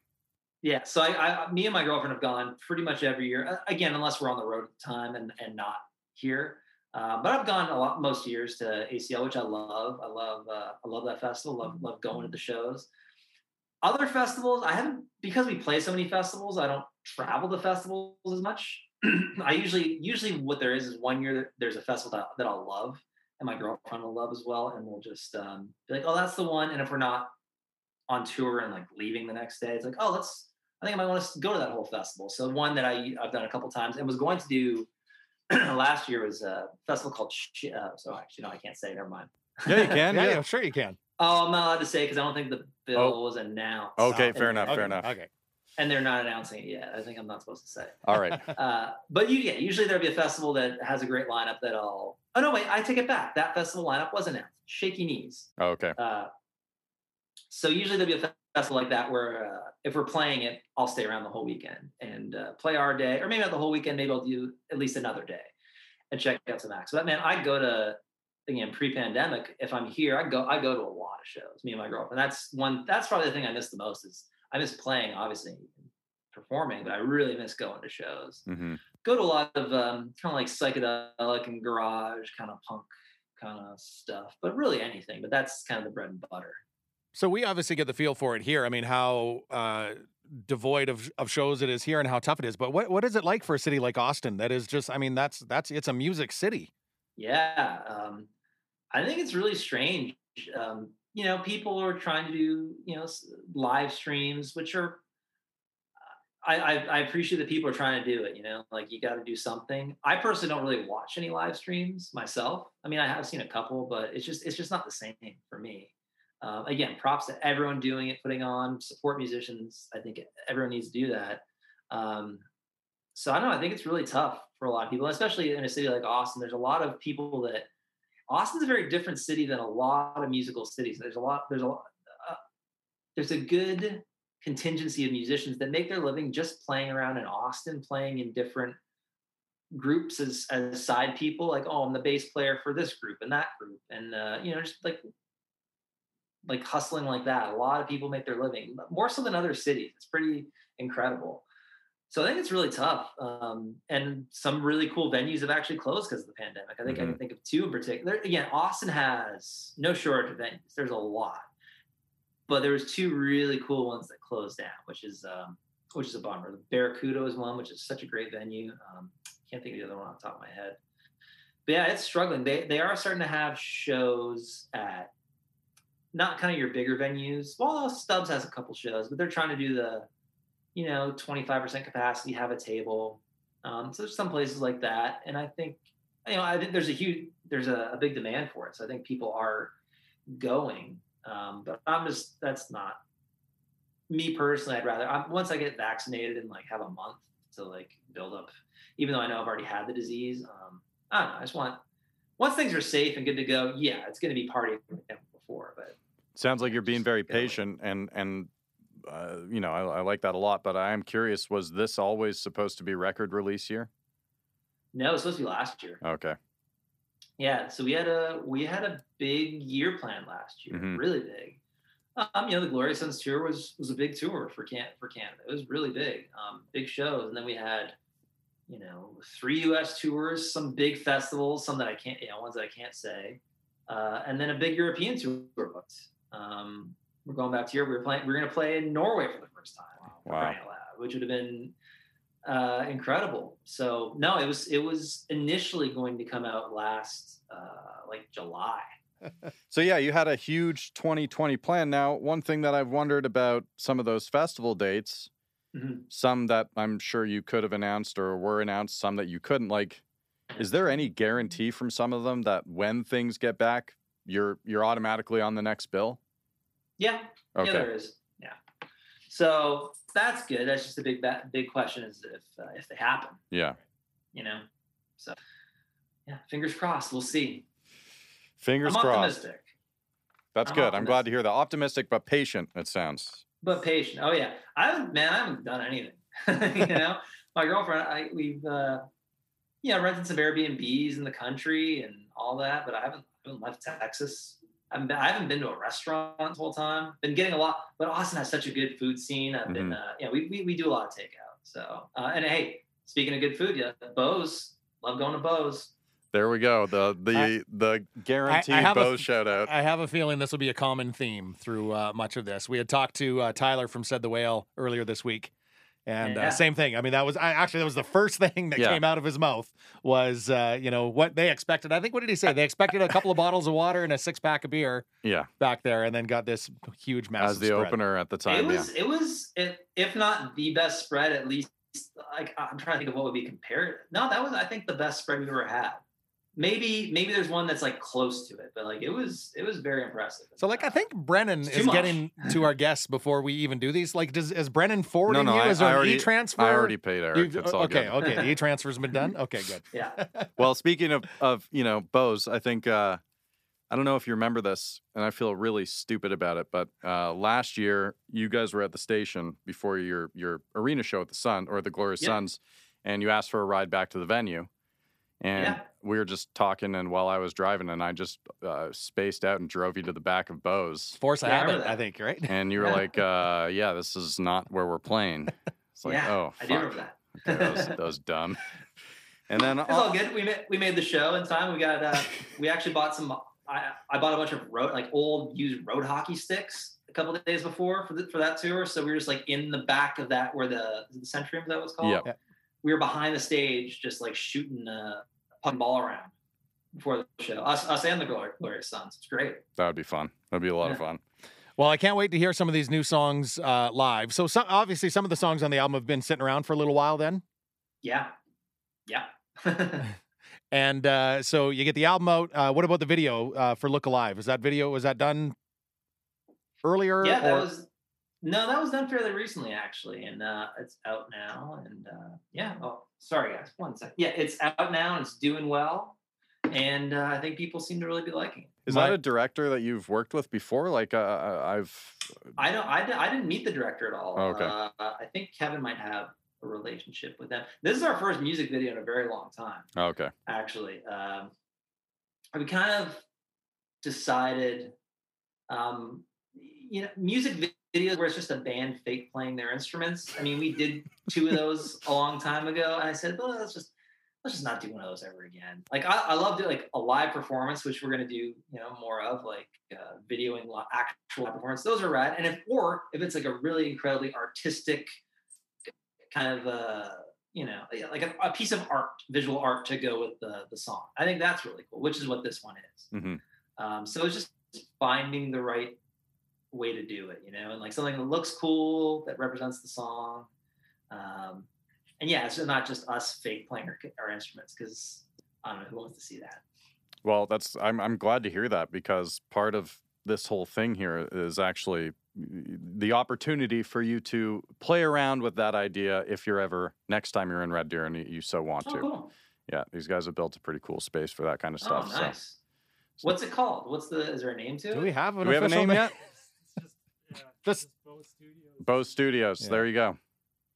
Yeah, so I, I, me and my girlfriend have gone pretty much every year. Uh, Again, unless we're on the road at the time and and not here. Uh, but I've gone a lot most years to ACL, which I love. I love uh, I love that festival. Love love going to the shows. Other festivals, I haven't because we play so many festivals. I don't travel to festivals as much. I usually usually what there is is one year that there's a festival that, that I'll love and my girlfriend will love as well, and we'll just um, be like, oh, that's the one. And if we're not on tour and like leaving the next day, it's like, oh, let's I think I might want to go to that whole festival. So one that I I've done a couple times and was going to do last year was a festival called. Uh, so actually, no, I can't say. Never mind. Yeah, you can. yeah, yeah. yeah, sure you can. Oh, I'm not allowed to say because I don't think the bill Oh. was announced. Okay, fair enough. Okay, Fair enough. Okay. And they're not announcing it yet. I think I'm not supposed to say. All right. Uh, but you, yeah, usually there'll be a festival that has a great lineup that I'll. Oh no, wait, I take it back. That festival lineup was announced. Shaky Knees. Oh, okay. Uh, so usually there'll be a festival like that where uh, if we're playing it, I'll stay around the whole weekend and uh, play our day, or maybe not the whole weekend. Maybe I'll do at least another day and check out some acts. But man, I go to again pre-pandemic. If I'm here, I go I go to a lot of shows. Me and my girlfriend. That's one. That's probably the thing I miss the most is I miss playing, obviously performing, but I really miss going to shows. hmm Go to a lot of um, kind of like psychedelic and garage kind of punk kind of stuff, but really anything. But that's kind of the bread and butter. So we obviously get the feel for it here. I mean, how uh, devoid of, of shows it is here and how tough it is. But what, what is it like for a city like Austin? That is just, I mean, that's that's it's a music city. Yeah, um, I think it's really strange. Um, you know, people are trying to do you know live streams, which are I, I, I appreciate that people are trying to do it. You know, like you got to do something. I personally don't really watch any live streams myself. I mean, I have seen a couple, but it's just it's just not the same for me. Um, again, props to everyone doing it, putting on support musicians. I think everyone needs to do that. Um, so I don't know. I think it's really tough for a lot of people, especially in a city like Austin. There's a lot of people that Austin's a very different city than a lot of musical cities. There's a lot. There's a lot. Uh, there's a good contingency of musicians that make their living just playing around in Austin, playing in different groups as as side people. Like, oh, I'm the bass player for this group and that group, and uh, you know, just like like hustling like that. A lot of people make their living more so than other cities. It's pretty incredible. So I think it's really tough. Um, and some really cool venues have actually closed because of the pandemic. I think I can think of two in particular. Again, Austin has no shortage of venues. There's a lot, but there was two really cool ones that closed down, which is um, which is a bummer. The Barracuda is one, which is such a great venue. Um, can't think of the other one off the top of my head. But yeah, it's struggling. They they are starting to have shows at not kind of your bigger venues. Well, Stubb's has a couple shows, but they're trying to do the you know, 25% capacity, have a table. Um, so there's some places like that. And I think, you know, I think there's a huge, there's a, a big demand for it. So I think people are going. Um, but I'm just, that's not me personally. I'd rather, I'm, once I get vaccinated and like have a month to like build up, even though I know I've already had the disease, um, I don't know. I just want, once things are safe and good to go, yeah, it's going to be partying before. But Sounds like you're being very patient and and uh, you know I, I like that a lot. But I am curious: was this always supposed to be record release year? no, it's supposed to be last year. Okay. Yeah, so we had a we had a big year plan last year, Mhm. really big. Um, you know, the Glorious Sons tour was was a big tour for can for Canada. It was really big, um, big shows, and then we had, you know, three U.S. tours, some big festivals, some that I can't, you know, ones that I can't say, uh, and then a big European tour booked. Um, we're going back to Europe. We were playing. We are going to play in Norway for the first time. Wow. Which would have been uh, incredible. So no, it was it was initially going to come out last uh, like July. so yeah, you had a huge 2020 plan. Now, one thing that I've wondered about some of those festival dates, mm-hmm. some that I'm sure you could have announced or were announced, some that you couldn't. Like, is there any guarantee from some of them that when things get back, you're you're automatically on the next bill? Yeah. Okay. Yeah, there is. Yeah. So that's good. That's just a big big question is if uh, if they happen. Yeah. You know. So yeah, fingers crossed. We'll see. Fingers I'm crossed. Optimistic. That's I'm good. Optimistic. I'm glad to hear that. Optimistic but patient. It sounds. But patient. Oh yeah. I haven't man. I haven't done anything. you know, my girlfriend. I we've uh, yeah rented some Airbnbs in the country and all that, but I haven't, I haven't left Texas. I haven't, been, I haven't been to a restaurant the whole time. Been getting a lot, but Austin has such a good food scene. I've mm-hmm. been, uh, yeah, we, we we do a lot of takeout. So uh, and hey, speaking of good food, yeah, Bo's love going to Bo's. There we go. The the I, the guaranteed I, I Bo shout out. I have a feeling this will be a common theme through uh, much of this. We had talked to uh, Tyler from Said the Whale earlier this week. And uh, yeah. uh, same thing. I mean, that was I, actually that was the first thing that yeah. came out of his mouth was uh, you know what they expected. I think what did he say? They expected a couple of bottles of water and a six pack of beer. Yeah, back there, and then got this huge massive as the spread. opener at the time. It was yeah. it was it, if not the best spread, at least like I'm trying to think of what would be compared. No, that was I think the best spread we've ever had maybe maybe there's one that's like close to it, but like it was it was very impressive. So like I think Brennan is much. getting to our guests before we even do these. Like does is Brennan forwarding no, no, you? I, is there an e transfer? I already paid Eric. it's all okay, good. okay. The e transfer's been done. Okay, good. Yeah. well, speaking of of you know Bo's, I think uh I don't know if you remember this, and I feel really stupid about it, but uh, last year you guys were at the station before your your arena show at the Sun or the Glorious Sons, and you asked for a ride back to the venue. And yeah. we were just talking, and while I was driving, and I just uh, spaced out and drove you to the back of Bo's. Force of habit, I, I think, right? And you were like, uh, "Yeah, this is not where we're playing." It's like, yeah, oh, I do remember that. okay, that, was, that was dumb. And then it's all good. We made we made the show in time. We got uh, we actually bought some. I, I bought a bunch of road like old used road hockey sticks a couple of days before for the, for that tour. So we were just like in the back of that where the the Centrium that was called. Yeah we were behind the stage just like shooting a puck ball around before the show. Us, us and the Glorious Sons. It's great. That would be fun. That'd be a lot yeah. of fun. Well, I can't wait to hear some of these new songs uh, live. So, some, obviously, some of the songs on the album have been sitting around for a little while. Then, yeah, yeah. and uh, so you get the album out. Uh, what about the video uh, for "Look Alive"? Is that video was that done earlier? Yeah, that was no, that was done fairly recently, actually, and uh, it's out now. And uh, yeah, oh, sorry guys, one second. Yeah, it's out now and it's doing well, and uh, I think people seem to really be liking it. Is that a director that you've worked with before? Like, uh, uh, I've. I don't. I, I didn't meet the director at all. Oh, okay. Uh, I think Kevin might have a relationship with them. This is our first music video in a very long time. Oh, okay. Actually, um, we kind of decided, um, you know, music videos where it's just a band fake playing their instruments. I mean, we did two of those a long time ago, and I said, well, let's just let's just not do one of those ever again. Like I, I love doing like a live performance, which we're gonna do, you know, more of like uh, videoing actual live performance. Those are rad. And if or if it's like a really incredibly artistic kind of uh you know like a, a, piece of art, visual art to go with the the song. I think that's really cool, which is what this one is. Mm-hmm. Um, so it's just finding the right way to do it, you know, and like something that looks cool that represents the song. Um, and yeah, it's not just us fake playing our, our instruments because I don't know who wants to see that. Well, that's I'm I'm glad to hear that because part of this whole thing here is actually the opportunity for you to play around with that idea if you're ever next time you're in Red Deer and you, so want oh, to. Cool. Yeah, these guys have built a pretty cool space for that kind of stuff. Oh, nice. So. What's it called? What's the? Is there a name to it? Do we have an Do we have a name, name yet? Just Bo Studios. Bo Studios. Yeah. There you go.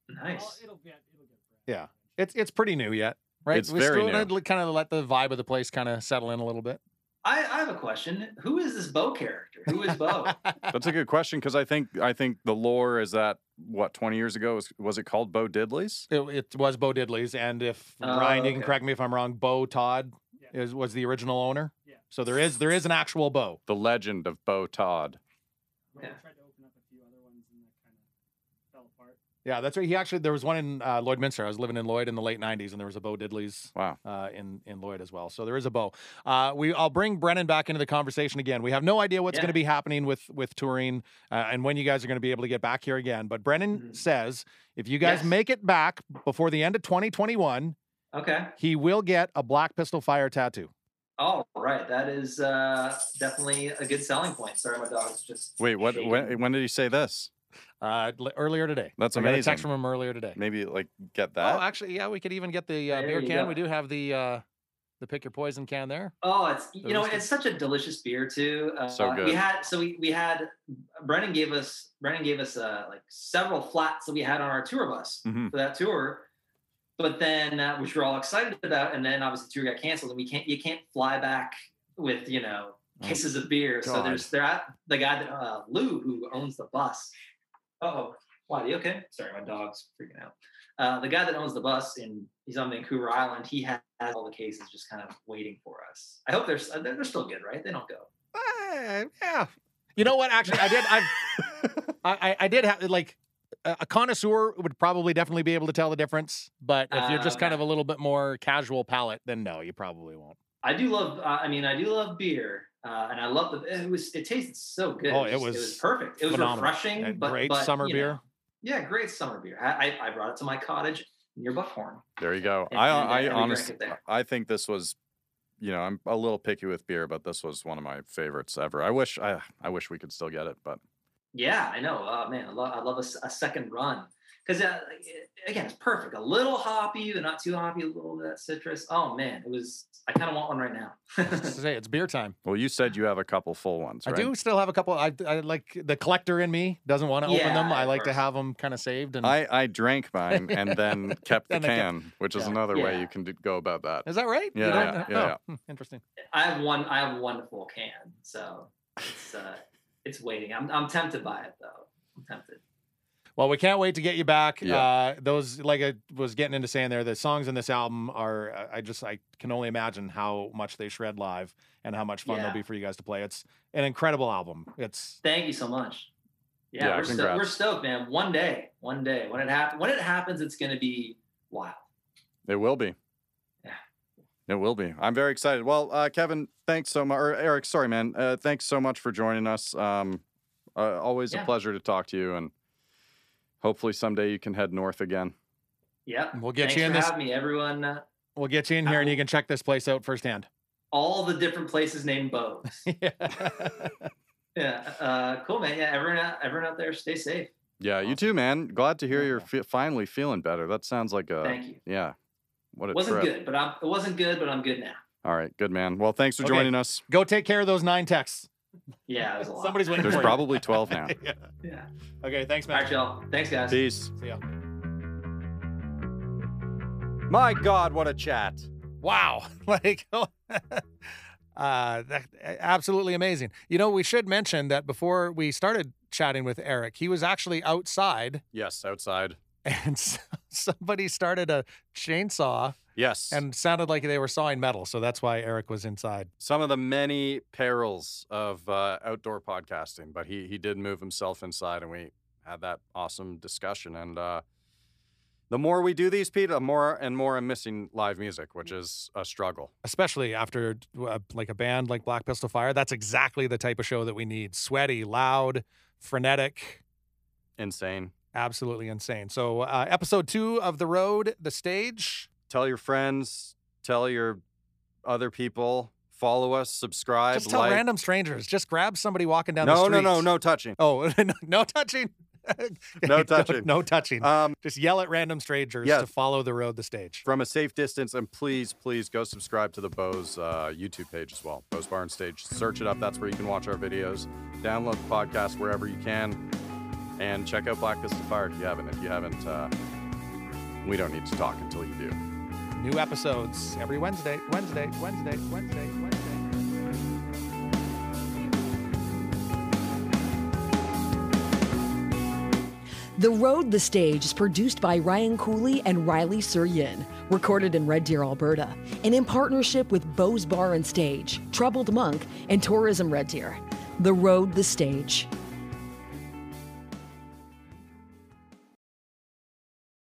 Nice. Well, it'll get, it'll get Yeah, it's it's pretty new yet, right? It's we very still new. Kind of let the vibe of the place kind of settle in a little bit. I, I have a question. Who is this Bo character? Who is Bo? That's a good question because I think I think the lore is that what 20 years ago was was it called Bo Diddley's? It, it was Bo Diddley's, and if Oh, Ryan, you can correct me if I'm wrong. Bo Todd Yeah. is was the original owner. Yeah. So there is there is an actual Bo. The legend of Bo Todd. Yeah. we tried to open Yeah, that's right. He actually there was one in uh, Lloydminster. I was living in Lloyd in the late '90s, and there was a Bo Diddley's Wow. uh, in in Lloyd as well. So there is a Bo. Uh, we I'll bring Brennan back into the conversation again. We have no idea what's Yeah. going to be happening with with touring uh, and when you guys are going to be able to get back here again. But Brennan Mhm. says if you guys Yes. make it back before the end of 2021, Okay. he will get a Black Pistol Fire tattoo. All right. That is uh, definitely a good selling point. Sorry, my dog's just. Wait, what? When, when did he say this? Uh, earlier today. That's I got a amazing. text from him earlier today. Maybe like get that. Oh, actually, yeah, we could even get the uh, beer can. go. We do have the uh, the pick your poison can there. Oh, it's you know Delicious. it's such a delicious beer too. Uh, So We had so we we had Brennan gave us Brennan gave us uh, like several flats that we had on our tour bus Mhm. for that tour. But then uh, which we're all excited about, and then obviously the tour got canceled, and we can't you can't fly back with you know Oh, cases of beer. So there's they're at the guy that uh, Lou who owns the bus. Oh, why? You okay? Sorry, my dog's freaking out. Uh, the guy that owns the bus and he's on Vancouver Island. He has all the cases just kind of waiting for us. I hope they're they're, they're still good, right? They don't go. Uh, yeah. You know what? Actually, I did. I, I, I did have like a connoisseur would probably definitely be able to tell the difference. But if you're Uh, just kind of a little bit more casual palate, then no, you probably won't. I do love. Uh, I mean, I do love beer, uh, and I love the. It was. It tasted so good. Oh, it it was. was it was perfect. It was phenomenal. refreshing. A but great but, summer beer. know, yeah, great summer beer. I, I I brought it to my cottage near Buckhorn. There you go. And- I and, I and we drank honestly. I think this was you know, I'm a little picky with beer, but this was one of my favorites ever. I wish I I wish we could still get it, but Yeah, I know. Oh man, I love I love a, s- a second run because uh, again, it's perfect. A little hoppy, but not too hoppy. A little bit of citrus. Oh man, it was. I kind of want one right now. Say it's beer time. well, you said you have a couple full ones, I do still have a couple. I, I like the collector in me doesn't want to open them. I like to have them kind of saved. And I I drank mine and then kept the And then kept- can, which is yeah. another way you can do, go about that. is that right? You Yeah, yeah, yeah, Oh, yeah. hmm, Interesting. I have one. I have one full can, so it's uh, it's waiting. I'm I'm tempted by it though. I'm tempted. Well, we can't wait to get you back. Yeah. Uh, those, like I was getting into saying there, the songs in this album are, uh, I just, I can only imagine how much they shred live and how much fun they'll be for you guys to play. It's an incredible album. It's, Thank you so much. Yeah, Yeah, we're, sto- we're stoked, man. One day, one day, when it happens, when it happens, it's gonna be wild. It will be. Yeah. It will be. I'm very excited. Well, uh, Kevin, thanks so much. Or Eric, sorry, man. Uh, thanks so much for joining us. Um, uh, always a pleasure to talk to you, and hopefully someday you can head north again. Yep. We'll get Thanks you in for this- having me, everyone. Uh, we'll get you in here and you can check this place out firsthand. all the different places named Bo's. yeah. yeah. Uh, cool, man. Yeah. Everyone, out, everyone out there, stay safe. Yeah, you too, man. Glad to hear Yeah. you're fe- finally feeling better. That sounds like a Thank you. yeah. What a It wasn't trip. good, but I'm. It wasn't good, but I'm good now. All right, good man. Well, thanks for Okay. joining us. Go take care of those nine texts. Yeah, it was a lot. Somebody's waiting There's for you. probably 12 now. yeah. Yeah. Okay. Thanks, All man. right, y'all. Thanks, guys. Peace. See ya. My God, what a chat. Wow. like, uh, that, absolutely amazing. You know, we should mention that before we started chatting with Eric, he was actually outside Yes, outside. and s- somebody started a chainsaw Yes. and sounded like they were sawing metal. So that's why Eric was inside. some of the many perils of uh, outdoor podcasting, but he he did move himself inside, and we had that awesome discussion. And uh, the more we do these, Pete, the more and more I'm missing live music, which is a struggle. Especially after uh, like a band like Black Pistol Fire, that's exactly the type of show that we need. Sweaty, loud, frenetic, Insane. absolutely insane. So, uh, episode two of The Road, the stage. Tell your friends. Tell your other people. Follow us. Subscribe. Just tell like. random strangers. Just grab somebody walking down the no, street. no, no, no no touching. Oh, no, no touching. No touching. No, touching. Um, Just yell at random strangers to follow the road, the stage. from a safe distance, and please, please go subscribe to the Bo's uh, YouTube page as well. Bo's Barn Stage. Search it up. That's where you can watch our videos. Download the podcast wherever you can, and check out Black Pistol Fire if you haven't. If you haven't, uh, we don't need to talk until you do. New episodes every Wednesday, Wednesday, Wednesday, Wednesday, Wednesday. The Road, the Stage is produced by Ryan Cooley and Riley Suryin, recorded in Red Deer, Alberta, and in partnership with Bo's Bar and Stage, Troubled Monk, and Tourism Red Deer. The Road, the Stage.